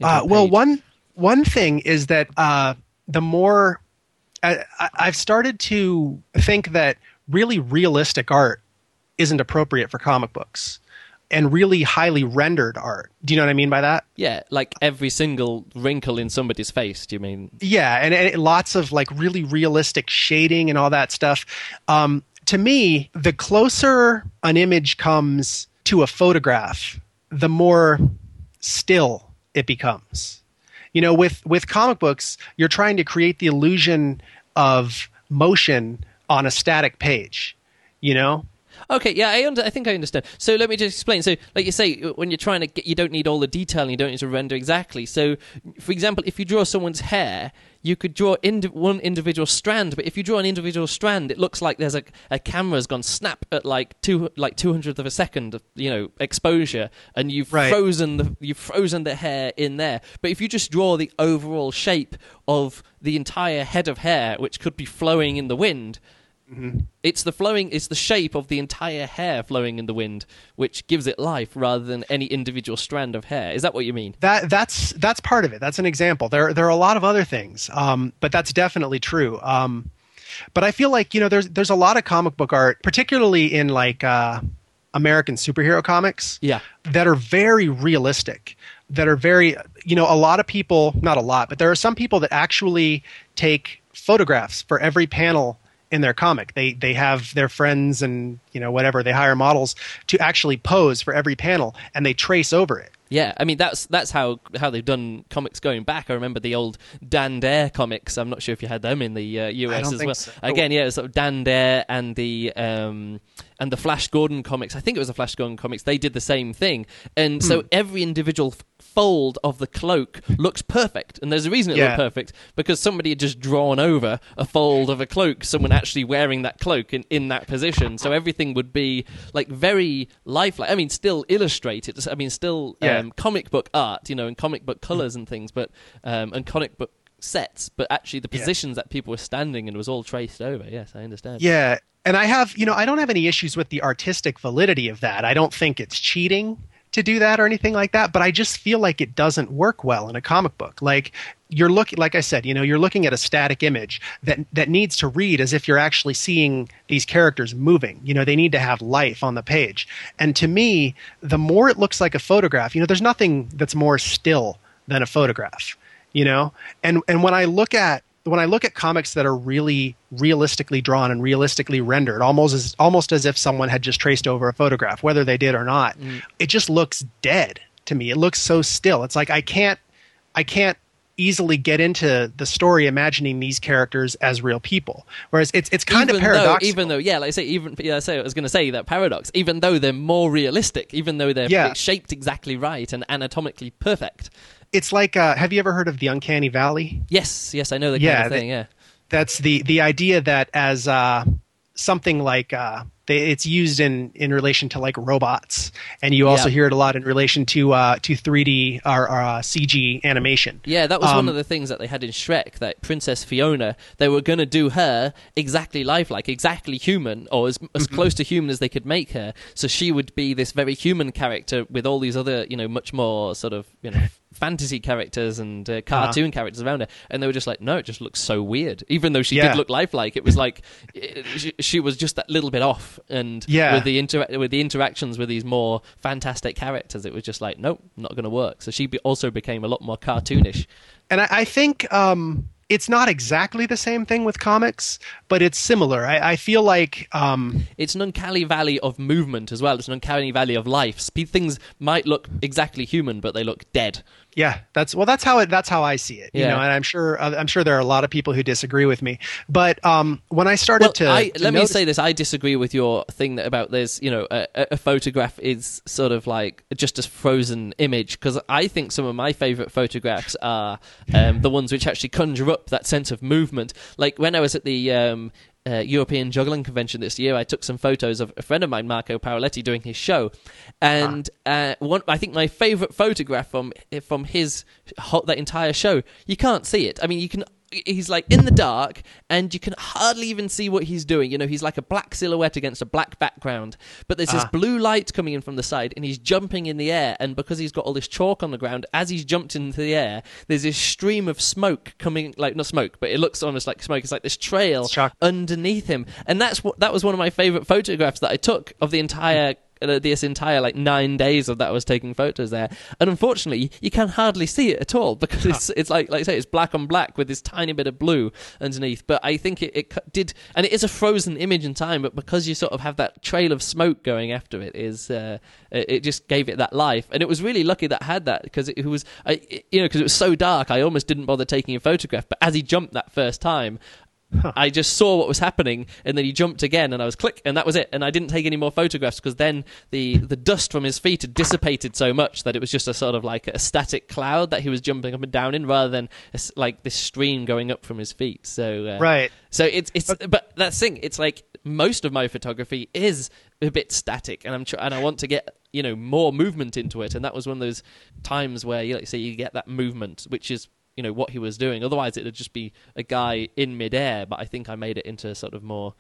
Uh, well, one one thing is that uh, the more I, I've started to think that really realistic art isn't appropriate for comic books, and really highly rendered art. Do you know what I mean by that? yeah, like every single wrinkle in somebody's face. Do you mean? Yeah, and, and lots of like really realistic shading and all that stuff. Um, to me, the closer an image comes to a photograph, the more still it becomes. You know, with with comic books, you're trying to create the illusion of motion on a static page. You know, Okay, yeah, I, under, I think I understand. So let me just explain. So, like you say, when you're trying to get, you don't need all the detail and you don't need to render exactly. So, for example, if you draw someone's hair, you could draw indi- one individual strand, but if you draw an individual strand, it looks like there's a, a camera's gone snap at like two like two hundredth of a second, of, you know, exposure, and you've Right. frozen the you've frozen the hair in there. But if you just draw the overall shape of the entire head of hair, which could be flowing in the wind, it's the flowing it's the shape of the entire hair flowing in the wind which gives it life rather than any individual strand of hair is that what you mean that that's that's part of it. That's an example. There there are a lot of other things, um, but that's definitely true. Um, but I feel like you know there's there's a lot of comic book art, particularly in like uh, American superhero comics, Yeah. that are very realistic. That are very you know a lot of people, not a lot, but there are some people that actually take photographs for every panel in their comic. They they have their friends and you know whatever they hire models to actually pose for every panel, and they trace over it. Yeah, I mean that's that's how how they've done comics going back. I remember the old Dan Dare comics. I'm not sure if you had them in the uh, US as well. so. Again, yeah, sort of Dan Dare and the um, and the Flash Gordon comics. I think it was the Flash Gordon comics. They did the same thing, and Hmm. so every individual f- fold of the cloak looks perfect. And there's a reason it Yeah. looked perfect because somebody had just drawn over a fold of a cloak. Someone actually wearing that cloak in in that position. So everything would be like very lifelike. I mean, still illustrated. I mean, still Yeah. um, comic book art, you know, and comic book colors and things, but um, and comic book sets, but actually the Yeah. positions that people were standing in was all traced over. Yes, I understand. Yeah, and I have, you know, I don't have any issues with the artistic validity of that. I don't think it's cheating to do that or anything like that, but I just feel like it doesn't work well in a comic book. Like you're looking like I said, you know, you're looking at a static image that that needs to read as if you're actually seeing these characters moving. You know, they need to have life on the page. And to me, the more it looks like a photograph, you know, there's nothing that's more still than a photograph, you know? And and when I look at when I look at comics that are really realistically drawn and realistically rendered, almost as almost as if someone had just traced over a photograph, whether they did or not, mm. it just looks dead to me. It looks so still. It's like I can't I can't easily get into the story imagining these characters as real people. Whereas it's it's kind even of paradoxical. Though, even though, yeah, like I say, even yeah, I say I was going to say that paradox. Even though they're more realistic, even though they're Yeah. shaped exactly right and anatomically perfect. It's like uh, have you ever heard of the uncanny valley? Yes, yes, I know the Yeah, kind of they- thing. Yeah, that's the the idea that as uh, something like uh, they, it's used in in relation to like robots, and you also Yeah. hear it a lot in relation to uh, to 3D or, or uh, CG animation. Yeah, that was one Um, of the things that they had in Shrek. That Princess Fiona, they were going to do her exactly lifelike, exactly human, or as, as Mm-hmm. close to human as they could make her. So she would be this very human character with all these other, you know, much more sort of, you know, fantasy characters and uh, cartoon characters around her. And they were just like, no, it just looks so weird. Even though she Yeah. did look lifelike, it was like it, she, she was just that little bit off. And Yeah. with the inter- with the interactions with these more fantastic characters, it was just like, nope, not going to work. So she be- also became a lot more cartoonish. and I, I think um, it's not exactly the same thing with comics, but it's similar. I, I feel like um, It's an uncanny valley of movement as well. It's an uncanny valley of life. Things might look exactly human, but they look dead. Yeah, that's well. That's how it. That's how I see it. You Yeah. know, and I'm sure. uh, I'm sure there are a lot of people who disagree with me. But um, when I started Well, to, I, to let me say this: I disagree with your thing that about there's, you know, a, a a photograph is sort of like just a frozen image because I think some of my favorite photographs are um, the ones which actually conjure up that sense of movement. Like when I was at the um, uh, European Juggling Convention this year, I took some photos of a friend of mine, Marco Paoletti, doing his show, and uh, one I think my favorite photograph from from his that entire show. You can't see it. I mean, you can. He's like in the dark, and you can hardly even see what he's doing. You know, he's like a black silhouette against a black background. But there's this Ah. blue light coming in from the side, and he's jumping in the air. And because he's got all this chalk on the ground, as he's jumped into the air, there's this stream of smoke coming, like not smoke, but it looks almost like smoke. It's like this trail underneath him, and that's what that was one of my favorite photographs that I took of the entire this entire like nine days of that I was taking photos there, and unfortunately you can hardly see it at all because it's it's like like I say it's black on black with this tiny bit of blue underneath. But I think it, it did, and it is a frozen image in time, but because you sort of have that trail of smoke going after it, is uh, it just gave it that life, and it was really lucky that I had that because it, it was I, you know because it was so dark, I almost didn't bother taking a photograph. But as he jumped that first time, Huh. *laughs* I just saw what was happening, and then he jumped again, and I was click, and that was it. And I didn't take any more photographs because then the the dust from his feet had dissipated so much that it was just a sort of like a static cloud that he was jumping up and down in, rather than a, like this stream going up from his feet. So uh, right, so it's it's okay. but that's the thing. It's like most of my photography is a bit static, and I'm tr- and I want to get you know more movement into it, and that was one of those times where you like say you get that movement, which is you know what he was doing. Otherwise, it'd just be a guy in midair. But I think I made it into sort of more,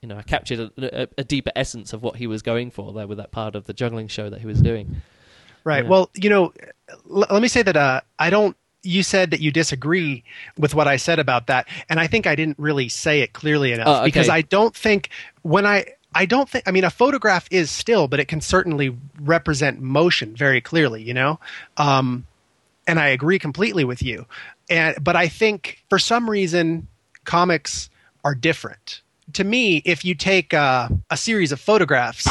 you know, I captured a, a, a deeper essence of what he was going for there with that part of the juggling show that he was doing. Right. Yeah. Well, you know, l- let me say that uh, I don't. You said that you disagree with what I said about that, and I think I didn't really say it clearly enough oh, okay. because I don't think when I I don't think I mean a photograph is still, but it can certainly represent motion very clearly. You know, um, and I agree completely with you. And but I think for some reason comics are different. To me, if you take uh, a series of photographs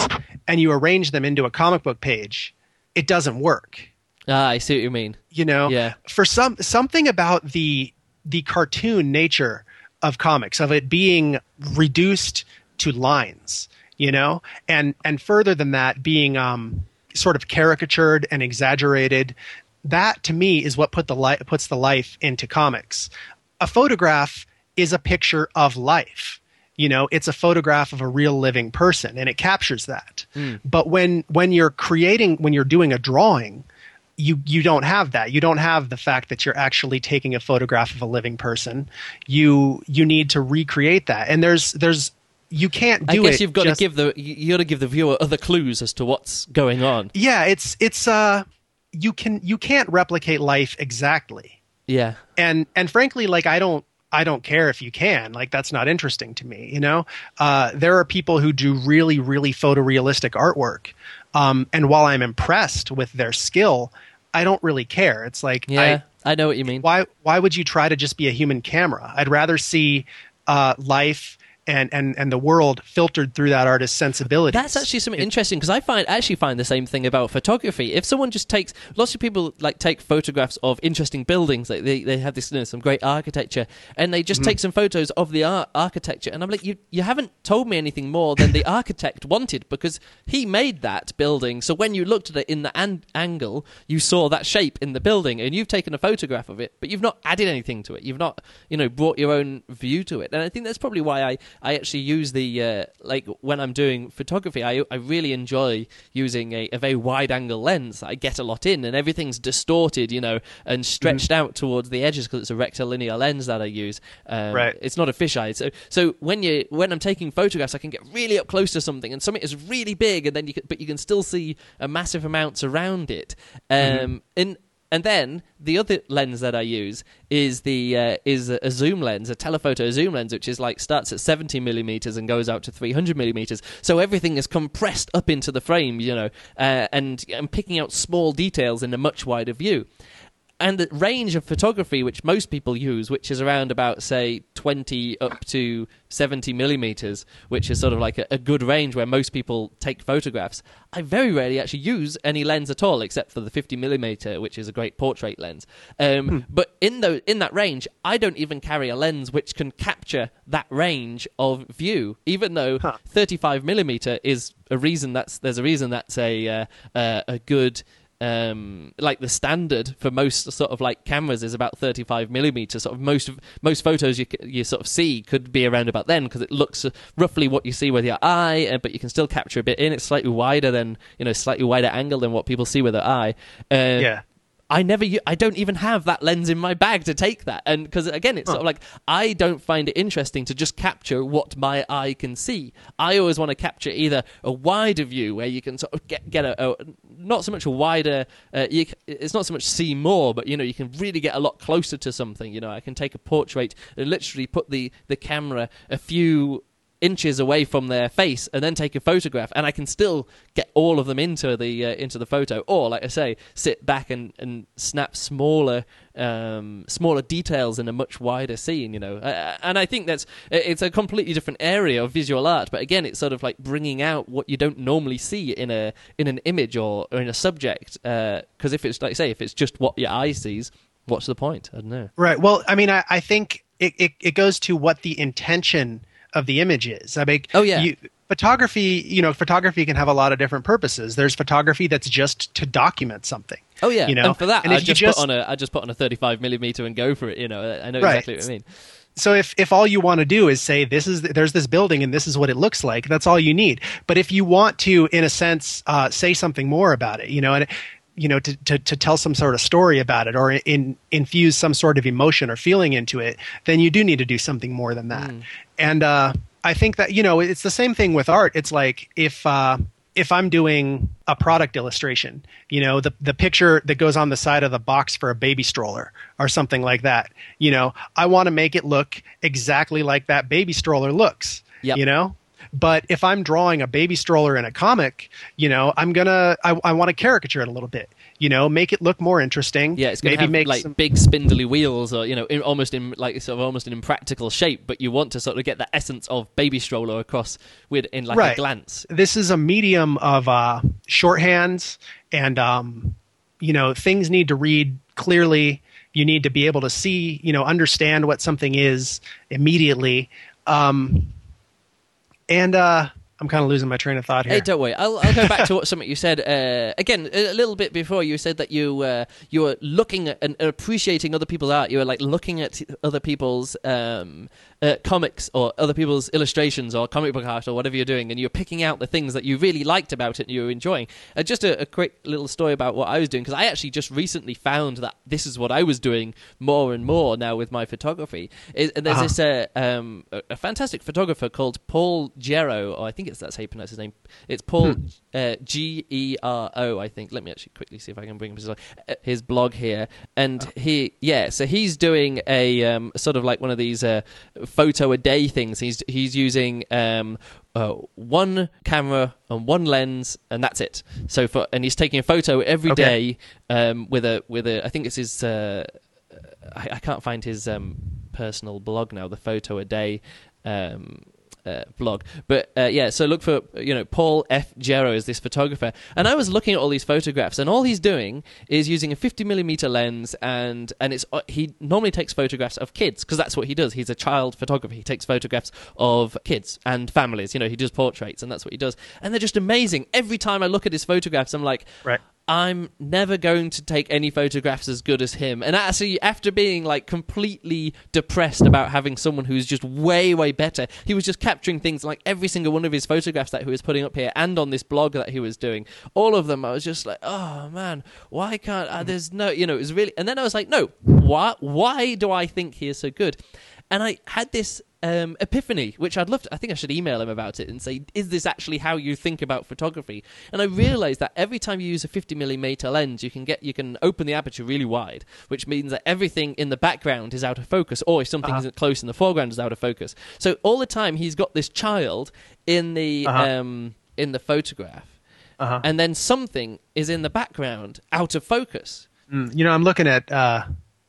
and you arrange them into a comic book page, it doesn't work. Ah, I see what you mean. You know, yeah. For some something about the the cartoon nature of comics of it being reduced to lines, you know, and and further than that being um, sort of caricatured and exaggerated that to me is what put the li- puts the life into comics. A photograph is a picture of life. You know, it's a photograph of a real living person and it captures that. Mm. But when when you're creating when you're doing a drawing, you you don't have that. You don't have the fact that you're actually taking a photograph of a living person. You you need to recreate that. And there's there's you can't do it. I guess it you've got just, to give the you got to give the viewer other clues as to what's going on. Yeah, it's it's uh you can you can't replicate life exactly. Yeah. And and frankly, like I don't I don't care if you can. Like that's not interesting to me. You know, uh, there are people who do really really photorealistic artwork, um, and while I'm impressed with their skill, I don't really care. It's like yeah, I, I know what you mean. Why why would you try to just be a human camera? I'd rather see uh, life and and and the world filtered through that artist's sensibility. That's actually something it, interesting because I find actually find the same thing about photography. If someone just takes lots of people like take photographs of interesting buildings, like they they have this you know, some great architecture, and they just mm-hmm. take some photos of the ar- architecture, and I'm like, you you haven't told me anything more than the architect wanted because he made that building. So when you looked at it in the an- angle, you saw that shape in the building, and you've taken a photograph of it, but you've not added anything to it. You've not you know brought your own view to it, and I think that's probably why I I actually use the uh, like when I'm doing photography. I I really enjoy using a, a very wide angle lens. I get a lot in, and everything's distorted, you know, and stretched mm-hmm. out towards the edges because it's a rectilinear lens that I use. Um, right. It's not a fisheye. So so when you when I'm taking photographs, I can get really up close to something, and something is really big, and then you can, but you can still see a massive amounts around it. Mm-hmm. Um, mm-hmm. and and then the other lens that I use is the uh, is a, zoom lens, a telephoto zoom lens, which is like starts at 70 millimeters and goes out to 300 millimeters. So everything is compressed up into the frame, you know, uh, and and picking out small details in a much wider view and the range of photography which most people use, which is around about say 20 up to 70 millimeters, which is sort of like a, a, good range where most people take photographs. I very rarely actually use any lens at all, except for the 50 millimeter, which is a great portrait lens. Um, hmm. But in the in that range, I don't even carry a lens which can capture that range of view, even though huh. 35 millimeter is a reason that's there's a reason that's a uh, uh, a good um, like the standard for most sort of like cameras is about 35 millimeters. Sort of most most photos you you sort of see could be around about then because it looks roughly what you see with your eye, uh, but you can still capture a bit in. It's slightly wider than you know, slightly wider angle than what people see with their eye. Uh, yeah. I never, I don't even have that lens in my bag to take that, and because again, it's sort of like I don't find it interesting to just capture what my eye can see. I always want to capture either a wider view where you can sort of get get a, a not so much a wider, uh, you, it's not so much see more, but you know you can really get a lot closer to something. You know, I can take a portrait and literally put the the camera a few inches away from their face and then take a photograph and I can still get all of them into the uh, into the photo. Or like I say sit back and, and snap smaller um, smaller details in a much wider scene you know. Uh, and I think that's it's a completely different area of visual art but again it's sort of like bringing out what you don't normally see in a in an image or, or in a subject because uh, if it's like I say if it's just what your eye sees what's the point? I don't know. Right. Well I mean I, I think it, it, it goes to what the intention of the images. I mean, oh yeah. You, photography, you know, photography can have a lot of different purposes. There's photography that's just to document something. Oh yeah, you know, and for that, and I just, just, put on a I just put on a 35 millimeter and go for it. You know, I know right. exactly what I mean. So if if all you want to do is say this is there's this building and this is what it looks like, that's all you need. But if you want to, in a sense, uh, say something more about it, you know, and you know to, to, to tell some sort of story about it or in, infuse some sort of emotion or feeling into it then you do need to do something more than that mm. And uh, I think that you know it's the same thing with art. It's like if uh, if I'm doing a product illustration, you know, the the picture that goes on the side of the box for a baby stroller or something like that, you know, I want to make it look exactly like that baby stroller looks. Yep. You know, but if I'm drawing a baby stroller in a comic, you know, I'm gonna I, I want to caricature it a little bit you know make it look more interesting. Yeah it's going maybe to have make like some... big spindly wheels or you know in, almost in like sort of almost an impractical shape but you want to sort of get the essence of baby stroller across with in like right. a glance. This is a medium of uh, shorthands and um, you know things need to read clearly. You need to be able to see you know understand what something is immediately. Um, and uh, I'm kind of losing my train of thought here. Hey, don't worry. I'll, I'll go back to what *laughs* something you said uh, again a little bit before. You said that you uh, you were looking at and appreciating other people's art. You were like looking at other people's um, uh, comics or other people's illustrations or comic book art or whatever you're doing, and you're picking out the things that you really liked about it and you were enjoying. Uh, just a, a, quick little story about what I was doing because I actually just recently found that this is what I was doing more and more now with my photography. Is, and there's uh-huh. this uh, um, a, a, fantastic photographer called Paul Gero, or I think it's that's how you pronounce his name. It's Paul hmm. Uh, G E R O, I think. Let me actually quickly see if I can bring his, uh, his blog here. And oh. he, yeah, so he's doing a um, sort of like one of these uh, photo a day things. He's he's using um, uh, one camera and one lens, and that's it. So for and he's taking a photo every okay. day um, with a with a. I think it's his. Uh, I, I, can't find his um, personal blog now. The photo a day. Um, uh, blog. But uh, yeah, so look for you know Paul F. Gero is this photographer, and I was looking at all these photographs, and all he's doing is using a 50 millimeter lens, and and it's uh, he normally takes photographs of kids because that's what he does. He's a child photographer. He takes photographs of kids and families. You know, he does portraits, and that's what he does, and they're just amazing. Every time I look at his photographs, I'm like, right. I'm never going to take any photographs as good as him. And actually, after being like completely depressed about having someone who's just way, way better, he was just capturing things like every single one of his photographs that he was putting up here and on this blog that he was doing. All of them, I was just like, oh man, why can't uh, there's no, you know, it was really. And then I was like, no, why, why do I think he is so good? And I had this um, epiphany, which I'd love to. I think I should email him about it and say, "Is this actually how you think about photography?" And I realised that every time you use a 50 millimeter lens, you can get you can open the aperture really wide, which means that everything in the background is out of focus, or if something uh-huh. isn't close in the foreground, is out of focus. So all the time he's got this child in the uh-huh. um, in the photograph, uh-huh. and then something is in the background out of focus. Mm, you know, I'm looking at. Uh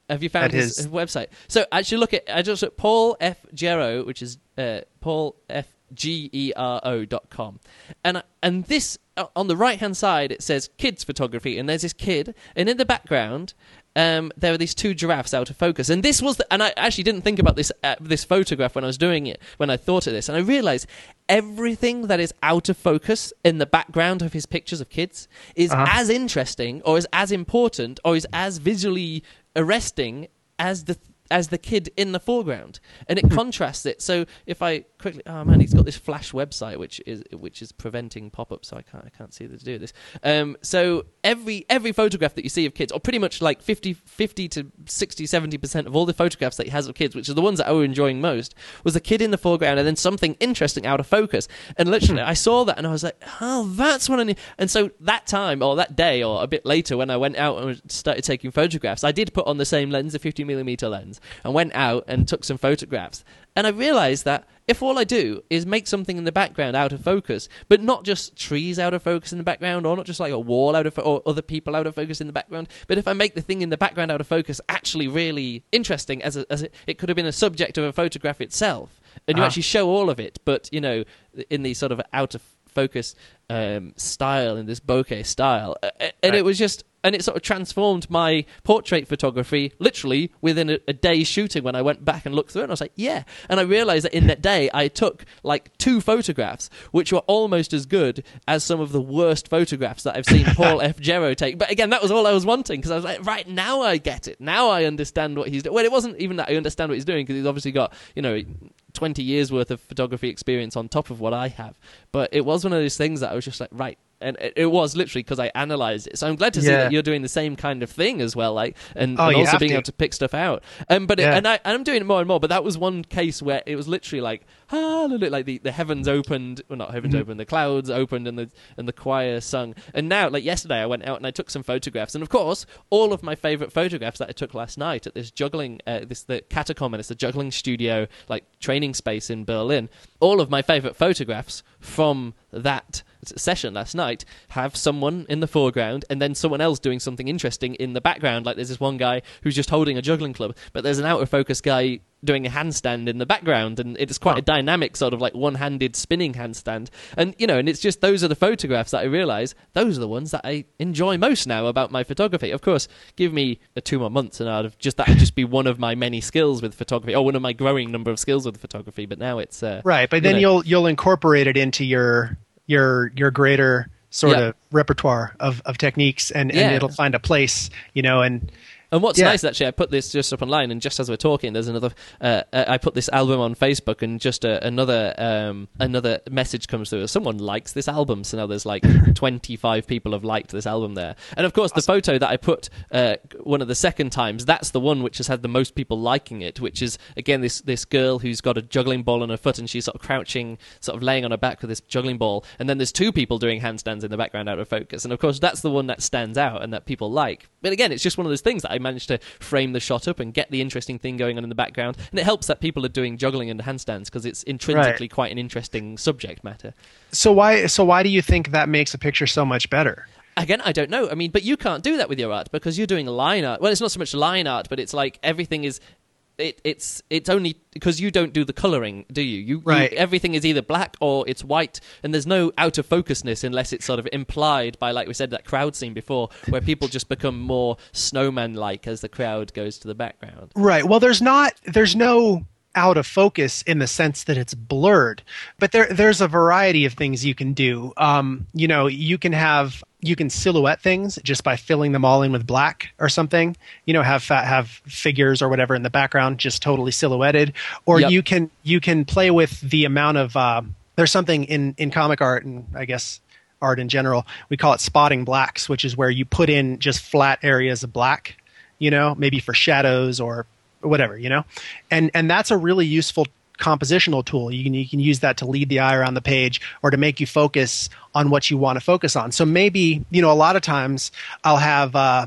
have you found his, his, website? So actually, look at I just at Paul F Gero, which is uh, Paul F G E R O dot com, and and this uh, on the right hand side it says kids photography, and there's this kid, and in the background. Um, there are these two giraffes out of focus, and this was, the, and I actually didn't think about this uh, this photograph when I was doing it. When I thought of this, and I realized everything that is out of focus in the background of his pictures of kids is uh-huh. as interesting, or is as important, or is as visually arresting as the as the kid in the foreground, and it *laughs* contrasts it. So if I quickly, oh man, he's got this Flash website which is which is preventing pop-ups, so I can't I can't see the to do this. Um, so every every photograph that you see of kids, or pretty much like 50, 50 to 60, 70 percent of all the photographs that he has of kids, which are the ones that I was enjoying most, was a kid in the foreground and then something interesting out of focus. And literally. I saw that and I was like, oh, that's what I need. And so that time or that day or a bit later when I went out and started taking photographs, I did put on the same lens, a fifty millimeter lens friends and went out and took some photographs. And I realized that if all I do is make something in the background out of focus, but not just trees out of focus in the background, or not just like a wall out of fo- or other people out of focus in the background, but if I make the thing in the background out of focus actually really interesting, as a, as a, it could have been a subject of a photograph itself, and you Uh-huh. actually show all of it, but you know, in the sort of out of focus um, style, in this bokeh style, and Right. it was just. And it sort of transformed my portrait photography literally within a, a day shooting when I went back and looked through it. And I was like, yeah. And I realized that in that day, I took like two photographs, which were almost as good as some of the worst photographs that I've seen *laughs* Paul F. Gero take. But again, that was all I was wanting because I was like, right, now I get it. Now I understand what he's doing. Well, it wasn't even that I understand what he's doing because he's obviously got, you know, 20 years worth of photography experience on top of what I have. But it was one of those things that I was just like, right. And it, it was literally because I analyzed it. So I'm glad to see Yeah. that you're doing the same kind of thing as well, like, and, Oh, and also being to. able to pick stuff out. Um, but it, Yeah. and I and I'm doing it more and more. But that was one case where it was literally like, hallelujah, like the, the heavens opened, well not heavens Mhm. opened, the clouds opened, and the and the choir sung. And now, like yesterday, I went out and I took some photographs, and of course, all of my favorite photographs that I took last night at this juggling, uh, this the Catacomb, and it's a juggling studio, like training space in Berlin. All of my favorite photographs from that session last night have someone in the foreground and then someone else doing something interesting in the background. Like there's this one guy who's just holding a juggling club, but there's an out of focus guy doing a handstand in the background, and it's quite a dynamic sort of like one-handed spinning handstand. And you know, and it's just those are the photographs that I realise those are the ones that I enjoy most now about my photography. Of course, give me two more months, and I'd have just that would just be one of my many skills with photography, or one of my growing number of skills with photography. But now it's uh, Right, but you then know. you'll you'll incorporate it into your your your greater sort Yeah. of repertoire of, of techniques, and, Yeah. and it'll find a place, you know. And And what's Yeah. nice, actually, I put this just up online, and just as we're talking, there's another. Uh, uh, I put this album on Facebook, and just uh, another um, another message comes through. Someone likes this album, so now there's like *laughs* 25 people have liked this album there. And of course, the photo that I put uh, one of the second times, that's the one which has had the most people liking it. Which is again this this girl who's got a juggling ball on her foot, and she's sort of crouching, sort of laying on her back with this juggling ball. And then there's two people doing handstands in the background out of focus. And of course, that's the one that stands out and that people like. But again, it's just one of those things that I managed to frame the shot up and get the interesting thing going on in the background. And it helps that people are doing juggling and handstands because it's intrinsically quite an interesting subject matter. so why so why do you think that makes a picture so much better? Again, I don't know. I mean, but you can't do that with your art because you're doing line art. Well, it's not so much line art, but it's like everything is. It, it's it's only because you don't do the coloring, do you? You, you- everything is either black or it's white, and there's no out of focusness unless it's sort of implied by, like we said, that crowd scene before, where people just become more snowman-like as the crowd goes to the background. Right. Well, there's not there's no out of focus in the sense that it's blurred, but there there's a variety of things you can do. Um, you know, you can have you can silhouette things just by filling them all in with black or something. You know, have have figures or whatever in the background just totally silhouetted, or Yep. you can you can play with the amount of um, there's something in in comic art and I guess art in general we call it spotting blacks, which is where you put in just flat areas of black you know, maybe for shadows or whatever, you know, and and that's a really useful compositional tool. You can you can use that to lead the eye around the page or to make you focus on what you want to focus on. So maybe you know a lot of times I'll have uh,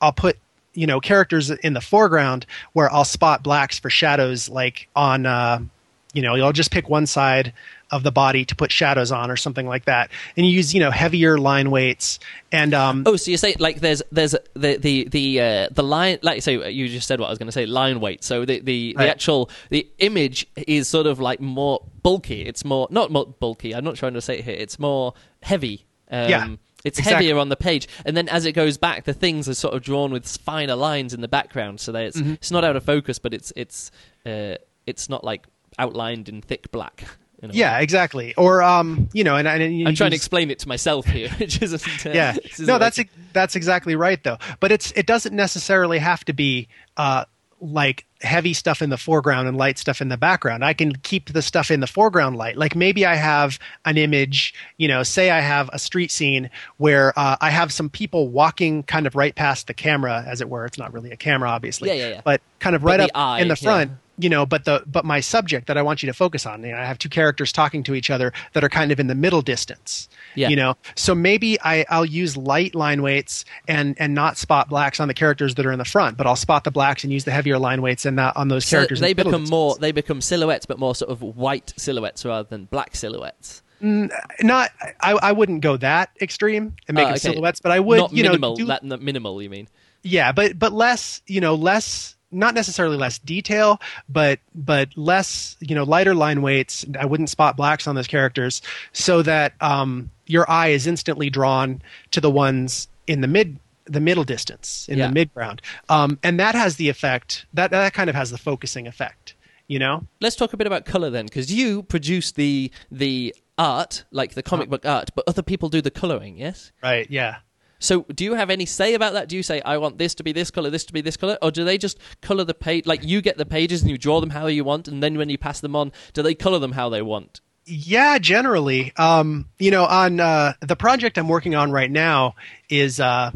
I'll put you know characters in the foreground where I'll spot blacks for shadows, like on uh, you know you'll just pick one side of the body to put shadows on or something like that, and you use you know heavier line weights and um, Oh, so you say like there's there's the the the uh, the line like so you just said what I was going to say line weight. So the the, Right. the actual the image is sort of like more bulky. It's more not more bulky. I'm not trying to say it here. It's more heavy. Um, Yeah, It's exactly. heavier on the page, and then as it goes back, the things are sort of drawn with finer lines in the background, so that it's Mm-hmm. it's not out of focus, but it's it's uh, it's not like outlined in thick black. A way. yeah, exactly. Or um, you know, and, and you I'm trying to explain it to myself here, *laughs* which isn't. Uh, yeah isn't no that's that's exactly right though but it's it doesn't necessarily have to be uh like heavy stuff in the foreground and light stuff in the background i can keep the stuff in the foreground light like maybe i have an image you know say i have a street scene where uh, i have some people walking kind of right past the camera as it were it's not really a camera obviously Yeah, yeah, yeah. but kind of right up eye, in the yeah. You know, but the but my subject that I want you to focus on, you know, I have two characters talking to each other that are kind of in the middle distance. Yeah. You know, so maybe I, I'll use light line weights and and not spot blacks on the characters that are in the front, but I'll spot the blacks and use the heavier line weights and that on those So characters. they the become more they become silhouettes, but more sort of white silhouettes rather than black silhouettes. Mm, not, I, I wouldn't go that extreme and make Oh, okay. silhouettes, but I would, not you know, minimal. do- that, minimal, you mean? yeah, but but less, you know, less not necessarily less detail, but but less, you know, lighter line weights. I wouldn't spot blacks on those characters, so that um, your eye is instantly drawn to the ones in the mid the middle distance in Yeah. the mid ground, um, and that has the effect that that kind of has the focusing effect, you know. Let's talk a bit about color then, because you produce the the art, like the comic book art, but other people do the coloring. Yes. Right. Yeah. So, do you have any say about that? Do you say, I want this to be this color, this to be this color? Or do they just color the page? Like, you get the pages and you draw them how you want, and then when you pass them on, do they color them how they want? Yeah, generally. Um, you know, on uh, the project I'm working on right now is, uh,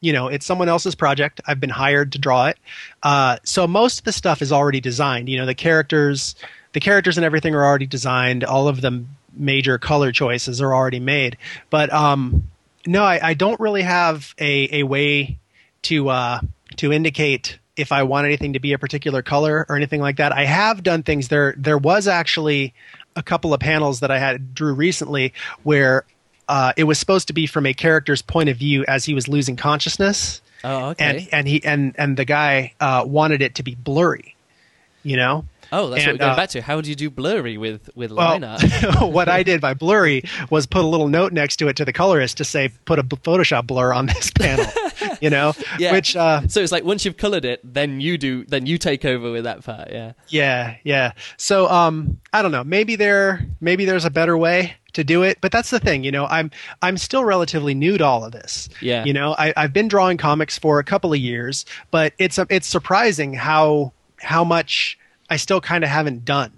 you know, it's someone else's project. I've been hired to draw it. Uh, so most of the stuff is already designed. You know, the characters, the characters and everything are already designed. All of the major color choices are already made. But um, no, I, I don't really have a, a way to uh, to indicate if I want anything to be a particular color or anything like that. I have done things there. There was actually a couple of panels that I had drew recently where uh, it was supposed to be from a character's point of view as he was losing consciousness, Oh, okay. and and he and and the guy uh, wanted it to be blurry. You know, oh, that's what we're going uh, back to. How do you do blurry with, with well, line art? *laughs* what I did by blurry was put a little note next to it to the colorist to say, put a Photoshop blur on this *laughs* panel. you know, Yeah. which uh, so it's like once you've colored it, then you do, then you take over with that part. Yeah. Yeah, yeah. So um I don't know. Maybe there maybe there's a better way to do it, but that's the thing, you know. I'm I'm still relatively new to all of this. Yeah. You know, I I've been drawing comics for a couple of years, but it's it's surprising how how much I still kind of haven't done.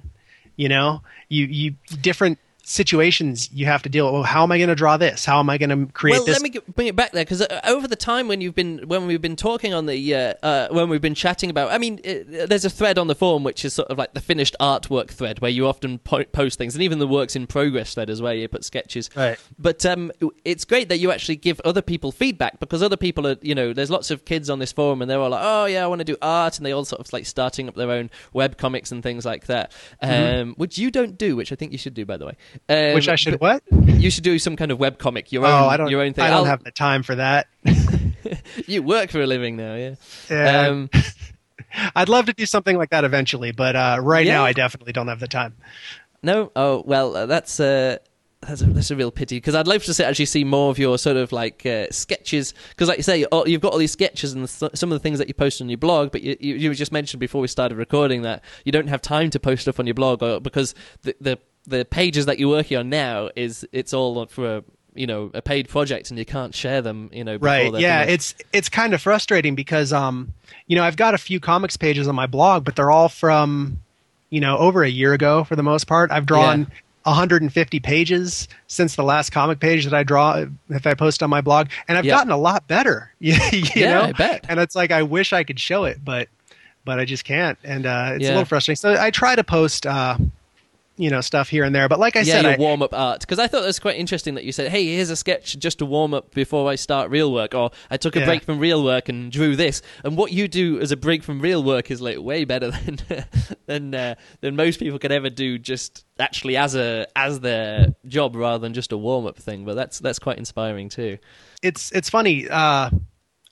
You know, you you different situations you have to deal with. Well, how am I going to draw this? How am I going to create this? well, this? let me get, bring it back there because uh, over the time when you've been when we've been talking on the uh, uh, when we've been chatting about, I mean, there's a thread on the forum which is sort of like the finished artwork thread where you often po- post things, and even the works in progress thread as well. You put sketches, Right. But um, it's great that you actually give other people feedback because other people are, you know, there's lots of kids on this forum and they're all like, oh yeah, I want to do art, and they all sort of like starting up their own web comics and things like that, um, which you don't do, which I think you should do, by the way. Um, which I should what? You should do some kind of web comic, your Oh, own, I don't. your own thing. I don't I'll- have the time for that. *laughs* you work for a living now, yeah. Yeah. Um, *laughs* I'd love to do something like that eventually, but uh, right Yeah. now I definitely don't have the time. no, oh well, uh, that's uh, that's a, that's a real pity because I'd love to see, actually see more of your sort of like uh, sketches because, like you say, all, you've got all these sketches and th- some of the things that you post on your blog, but you, you, you just mentioned before we started recording that you don't have time to post stuff on your blog or, because the, the the pages that you're working on now is it's all for a you know a paid project and you can't share them you know before right yeah finished. it's it's kind of frustrating because um you know i've got a few comics pages on my blog but they're all from you know over a year ago for the most part i've drawn Yeah. 150 pages since the last comic page that i draw if i post on my blog and i've Yeah. gotten a lot better you, *laughs* you Yeah, know I bet. and it's like i wish i could show it but but i just can't and uh it's Yeah. a little frustrating so i try to post uh you know stuff here and there but like i yeah, said your warm up art. Because I thought it was quite interesting that you said, "Hey, here's a sketch just to warm up before I start real work," or "I took a Yeah. break from real work and drew this." And what you do as a break from real work is like way better *laughs* than than uh, than most people could ever do, just actually as a as their job rather than just a warm up thing. But that's that's quite inspiring too. it's it's funny. Uh,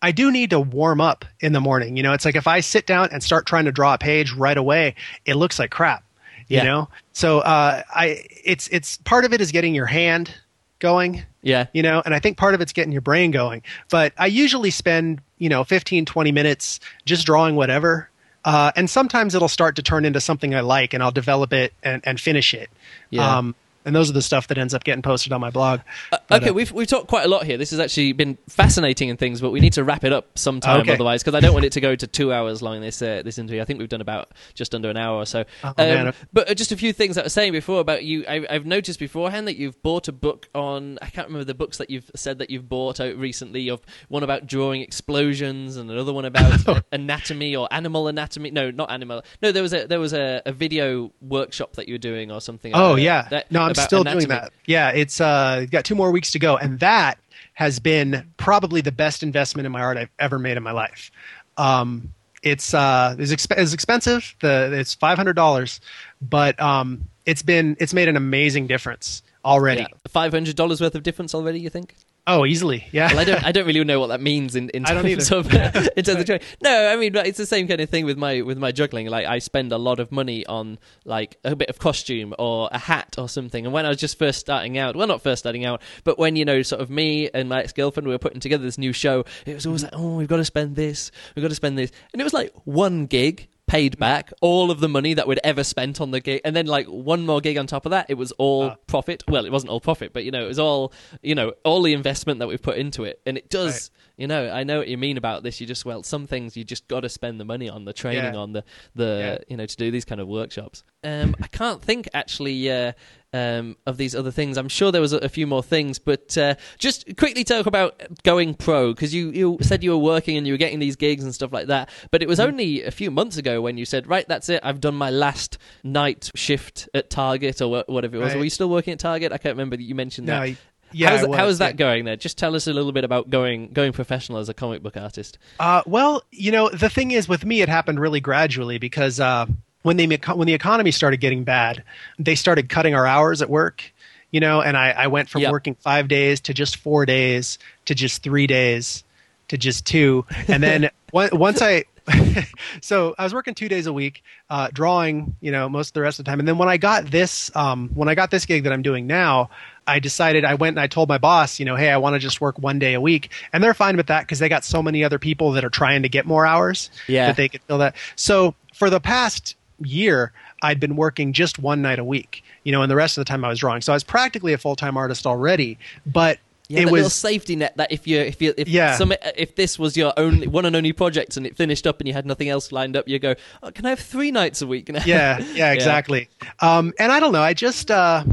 I do need to warm up in the morning. You know, it's like if I sit down and start trying to draw a page right away, it looks like crap. You Yeah. know, so uh, I it's it's part of it is getting your hand going. Yeah, You know, and I think part of it's getting your brain going. But I usually spend you know 15, 20 minutes just drawing whatever. Uh, and sometimes it'll start to turn into something I like, and I'll develop it and, and finish it. Yeah. Um, and those are the stuff that ends up getting posted on my blog. Uh, But, okay, uh, we've we've talked quite a lot here. This has actually been fascinating and things, but we need to wrap it up sometime Okay. otherwise, because I don't want it to go to two hours long. This uh, this interview, I think we've done about just under an hour or so. Oh, man. But uh, just a few things that I was saying before about you. I, I've noticed beforehand that you've bought a book on. I can't remember the books that you've said that you've bought out recently. Of one about drawing explosions and another one about uh, *laughs* anatomy or animal anatomy. No, not animal. No, there was a there was a, a video workshop that you were doing or something. Oh uh, yeah, that- no, I'm about still doing that. Yeah, it's uh, got two more weeks to go, and that has been probably the best investment in my art I've ever made in my life. Um, it's uh, it's, exp- it's expensive. The it's five hundred dollars, but um, it's been it's made an amazing difference already. Yeah. Five hundred dollars worth of difference already. You think? Oh, easily, yeah. Well, I don't. I don't really know what that means in, in terms of *laughs* in terms of juggling. No, I mean it's the same kind of thing with my with my juggling. Like I spend a lot of money on like a bit of costume or a hat or something. And when I was just first starting out, well, not first starting out, but when you know, sort of me and my ex girlfriend we were putting together this new show, it was always like, oh, we've got to spend this, we've got to spend this, and it was like one gig paid back all of the money that we'd ever spent on the gig and then like one more gig on top of that it was all Ah. profit well it wasn't all profit but you know it was all you know all the investment that we've put into it and it does Right. you know i know what you mean about this you just well some things you just got to spend the money on the training Yeah. on the the Yeah. you know to do these kind of workshops um i can't think actually uh um, of these other things, I'm sure there was a, a few more things, but uh, just quickly talk about going pro because you, you said you were working and you were getting these gigs and stuff like that. But it was Mm-hmm. only a few months ago when you said, "Right, that's it. I've done my last night shift at Target or wha- whatever it was." Right. Were you still working at Target? I can't remember that you mentioned No, that. y- yeah, how's, was, how is that yeah. going there? Just tell us a little bit about going going professional as a comic book artist. Uh, well, you know, the thing is, with me, it happened really gradually because uh, when the when the economy started getting bad, they started cutting our hours at work. You know, and I, I went from Yeah. working five days to just four days to just three days to just two, and then *laughs* once I. *laughs* so I was working two days a week, uh, drawing, you know, most of the rest of the time. And then when I got this, um, when I got this gig that I'm doing now, I decided I went and I told my boss, you know, hey, I want to just work one day a week, and they're fine with that because they got so many other people that are trying to get more hours Yeah. that they could fill that. So for the past year, I'd been working just one night a week, you know, and the rest of the time I was drawing. So I was practically a full time artist already, but Yeah, it little was safety net that if you if you if Yeah. some if this was your only one and only project and it finished up and you had nothing else lined up, you go, oh, can I have three nights a week? *laughs* now?" yeah, yeah, exactly. Um, and I don't know. I just, uh,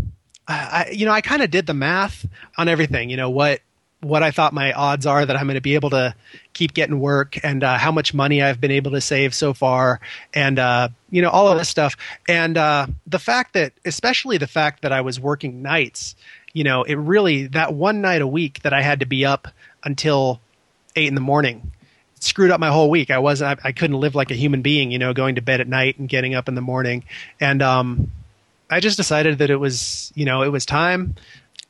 I, you know, I kind of did the math on everything. You know what what I thought my odds are that I'm going to be able to keep getting work, and uh, how much money I've been able to save so far, and uh, you know all of this stuff, and uh, the fact that, especially the fact that I was working nights. You know, it really that one night a week that I had to be up until eight in the morning screwed up my whole week. I wasn't, I, I couldn't live like a human being, you know, going to bed at night and getting up in the morning. And, um, I just decided that it was, you know, it was time.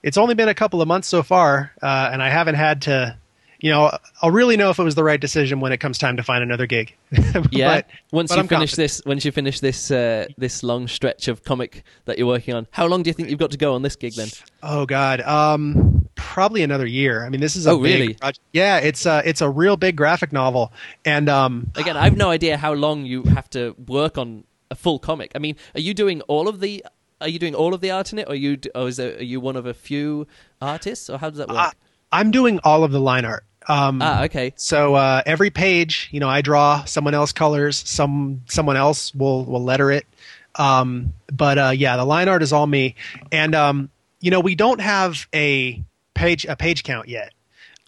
It's only been a couple of months so far, uh, and I haven't had to, you know, I'll really know if it was the right decision when it comes time to find another gig. *laughs* Yeah. But- once but you I'm finish confident. this, once you finish this uh, this long stretch of comic that you're working on, how long do you think you've got to go on this gig then? Oh God, um, probably another year. I mean, this is a Oh, big really? project. Yeah, it's a it's a real big graphic novel, and um, Again, I have no idea how long you have to work on a full comic. I mean, are you doing all of the? Are you doing all of the art in it, or are you? Or is there, are you one of a few artists, or how does that work? I, I'm doing all of the line art. Um, ah, okay. So uh, every page, you know, I draw, someone else colors, some someone else will will letter it. Um, but uh, yeah, the line art is all me, and um, you know, we don't have a page a page count yet.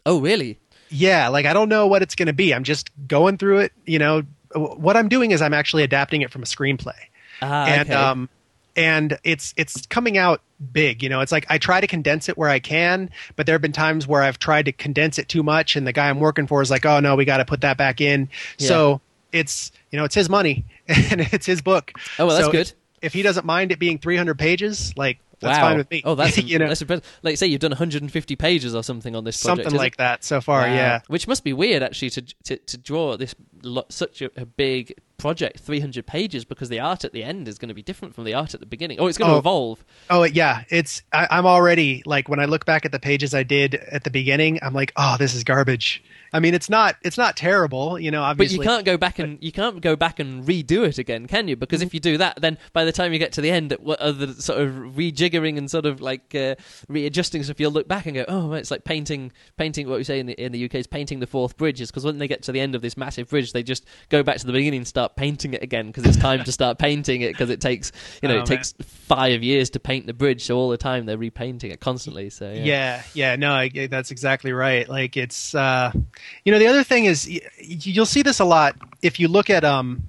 Oh, really? Yeah, like I don't know what it's going to be. I'm just going through it. You know, what I'm doing is I'm actually adapting it from a screenplay, Ah, and okay. um, and it's it's coming out big. You know, it's like I try to condense it where I can, but there have been times where I've tried to condense it too much, and the guy I'm working for is like, "Oh no, we got to put that back in." Yeah. So it's you know it's his money *laughs* and it's his book. Oh, well, that's So good. If, if he doesn't mind it being 300 pages, like that's wow. fine with me. Oh, that's *laughs* you know that's impressive. Like, say you've done 150 pages or something on this project. something like it? that so far. Wow. Yeah. Which must be weird, actually, to, to to draw this lo- such a, a big project, 300 pages, because the art at the end is going to be different from the art at the beginning. Oh, it's going to Oh. evolve. Oh yeah, it's I, I'm already like when I look back at the pages I did at the beginning, I'm like, oh, this is garbage. I mean, it's not it's not terrible, you know. But Obviously, you can't go back and you can't go back and redo it again, can you? Because if you do that, then by the time you get to the end, what are the sort of rejiggering and sort of like uh, readjusting stuff? You'll look back and go, "Oh, it's like painting, painting." What we say in the in the UK is painting the Forth bridge, is because when they get to the end of this massive bridge, they just go back to the beginning and start painting it again because it's time to start painting it because it takes you know Oh, it takes five years to paint the bridge, so all the time they're repainting it constantly. So yeah. Yeah, yeah, no, I, that's exactly right. Like it's, uh, you know, the other thing is y- you'll see this a lot if you look at, um,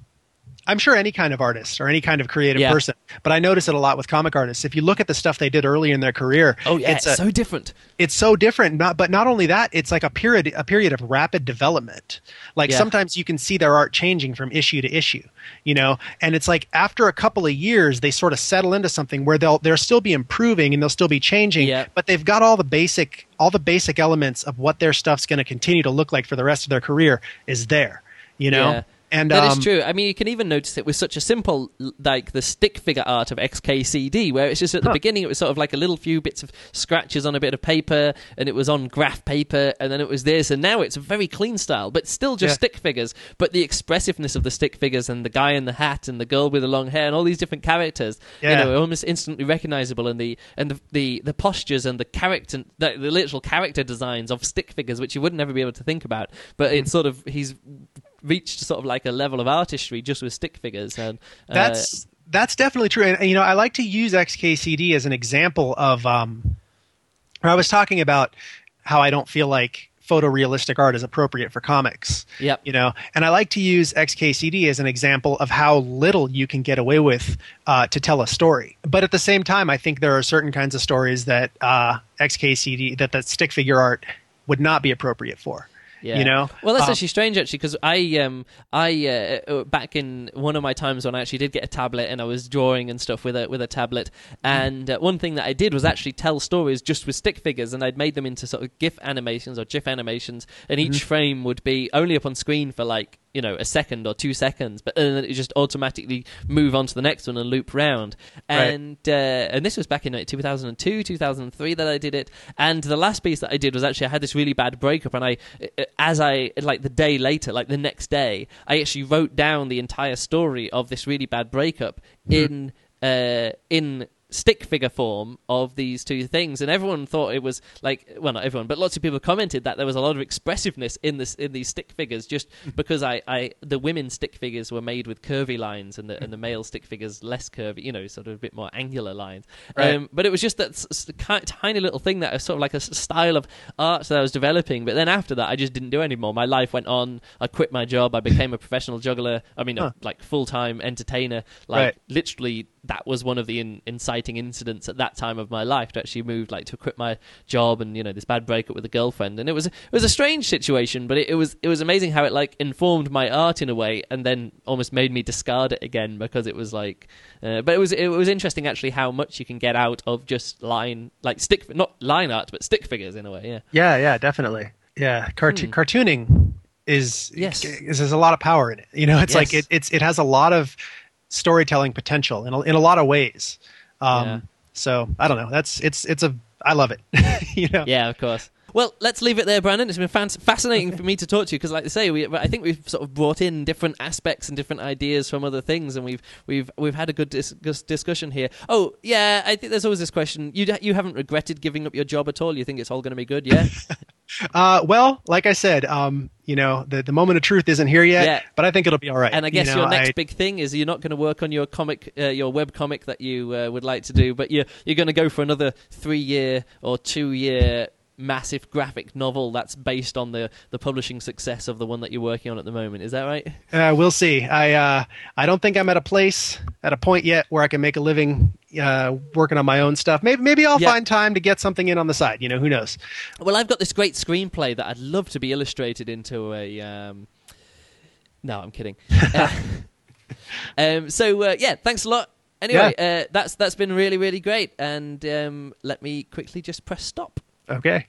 I'm sure any kind of artist or any kind of creative Yeah. person, but I notice it a lot with comic artists. If you look at the stuff they did early in their career, Oh yeah, it's it's, a, so different. it's so different. Not, but not only that, it's like a period, a period of rapid development. Like Yeah. sometimes you can see their art changing from issue to issue, you know, and it's like after a couple of years, they sort of settle into something where they'll they'll still be improving and they'll still be changing, Yeah. but they've got all the basic all the basic elements of what their stuff's going to continue to look like for the rest of their career is there, you know. Yeah. And That is um, true. I mean, you can even notice it with such a simple, like the stick figure art of XKCD, where it's just at the Huh. beginning, it was sort of like a little few bits of scratches on a bit of paper, and it was on graph paper, and then it was this, and now it's a very clean style, but still just Yeah. stick figures. But the expressiveness of the stick figures, and the guy in the hat, and the girl with the long hair, and all these different characters, you know, almost instantly recognizable, and the and the the, the postures and the character, the, the literal character designs of stick figures, which you wouldn't ever be able to think about. But Mm-hmm. it's sort of he's reached sort of like a level of artistry just with stick figures and uh, that's that's definitely true. And, you know i like to use xkcd as an example of um where i was talking about how i don't feel like photorealistic art is appropriate for comics Yep. you know and i like to use xkcd as an example of how little you can get away with uh, to tell a story. But at the same time i think there are certain kinds of stories that uh, xkcd that the stick figure art would not be appropriate for Yeah. you know Well, that's Um, actually strange, actually, because I, um, I uh, uh, back in one of my times when I actually did get a tablet and I was drawing and stuff with a with a tablet, and uh, one thing that I did was actually tell stories just with stick figures, and I'd made them into sort of GIF animations or GIF animations, and each Mm-hmm. frame would be only up on screen for like you know a second or two seconds, but then it just automatically move on to the next one and loop round. Right. And uh, and this was back in like, 2002, 2003 that I did it. And the last piece that I did was actually I had this really bad breakup, and I, uh, as I like the day later, like the next day, I actually wrote down the entire story of this really bad breakup in uh, in stick figure form of these two things and everyone thought it was like well not everyone but lots of people commented that there was a lot of expressiveness in this in these stick figures just *laughs* because I, I the women stick figures were made with curvy lines and the and the male stick figures less curvy you know sort of a bit more angular lines Right. um, but it was just that s- s- tiny little thing that was sort of like a s- style of art that I was developing but then after that I just didn't do anymore my life went on I quit my job I became a professional juggler I mean Huh. a, like full-time entertainer like Right. literally that was one of the in, inciting incidents at that time of my life to actually move like to quit my job and you know this bad breakup with a girlfriend and it was it was a strange situation but it, it was it was amazing how it like informed my art in a way and then almost made me discard it again because it was like uh, but it was it was interesting actually how much you can get out of just line like stick not line art but stick figures in a way yeah Yeah, yeah, definitely. Yeah, Hmm. cartooning is Yes. is there's a lot of power in it. You know, it's like it, it's it has a lot of storytelling potential in a, in a lot of ways. Um, Yeah. So I don't know. That's it's it's a I love it. *laughs* you know. Yeah, of course. Well, let's leave it there, Brandon. It's been fascinating for me to talk to you because, like I say, we, I think we've sort of brought in different aspects and different ideas from other things, and we've we've we've had a good dis- dis- discussion here. Oh, yeah, I think there's always this question: you d- you haven't regretted giving up your job at all? You think it's all going to be good? Yeah. *laughs* Uh, well, like I said, um, you know, the the moment of truth isn't here yet, Yeah. but I think it'll be all right. And I guess You know, your next I- big thing is you're not going to work on your comic, uh, your web comic that you uh, would like to do, but you're you're going to go for another three year or two year massive graphic novel that's based on the the publishing success of the one that you're working on at the moment. Is that right? Uh, we'll see. I uh, I don't think I'm at a place at a point yet where I can make a living uh, working on my own stuff. Maybe maybe I'll Yeah. find time to get something in on the side. You know, who knows? Well, I've got this great screenplay that I'd love to be illustrated into a. Um... No, I'm kidding. *laughs* Uh, *laughs* um, so uh, yeah, thanks a lot. Anyway, uh, that's that's been really really great, and um, let me quickly just press stop. Okay.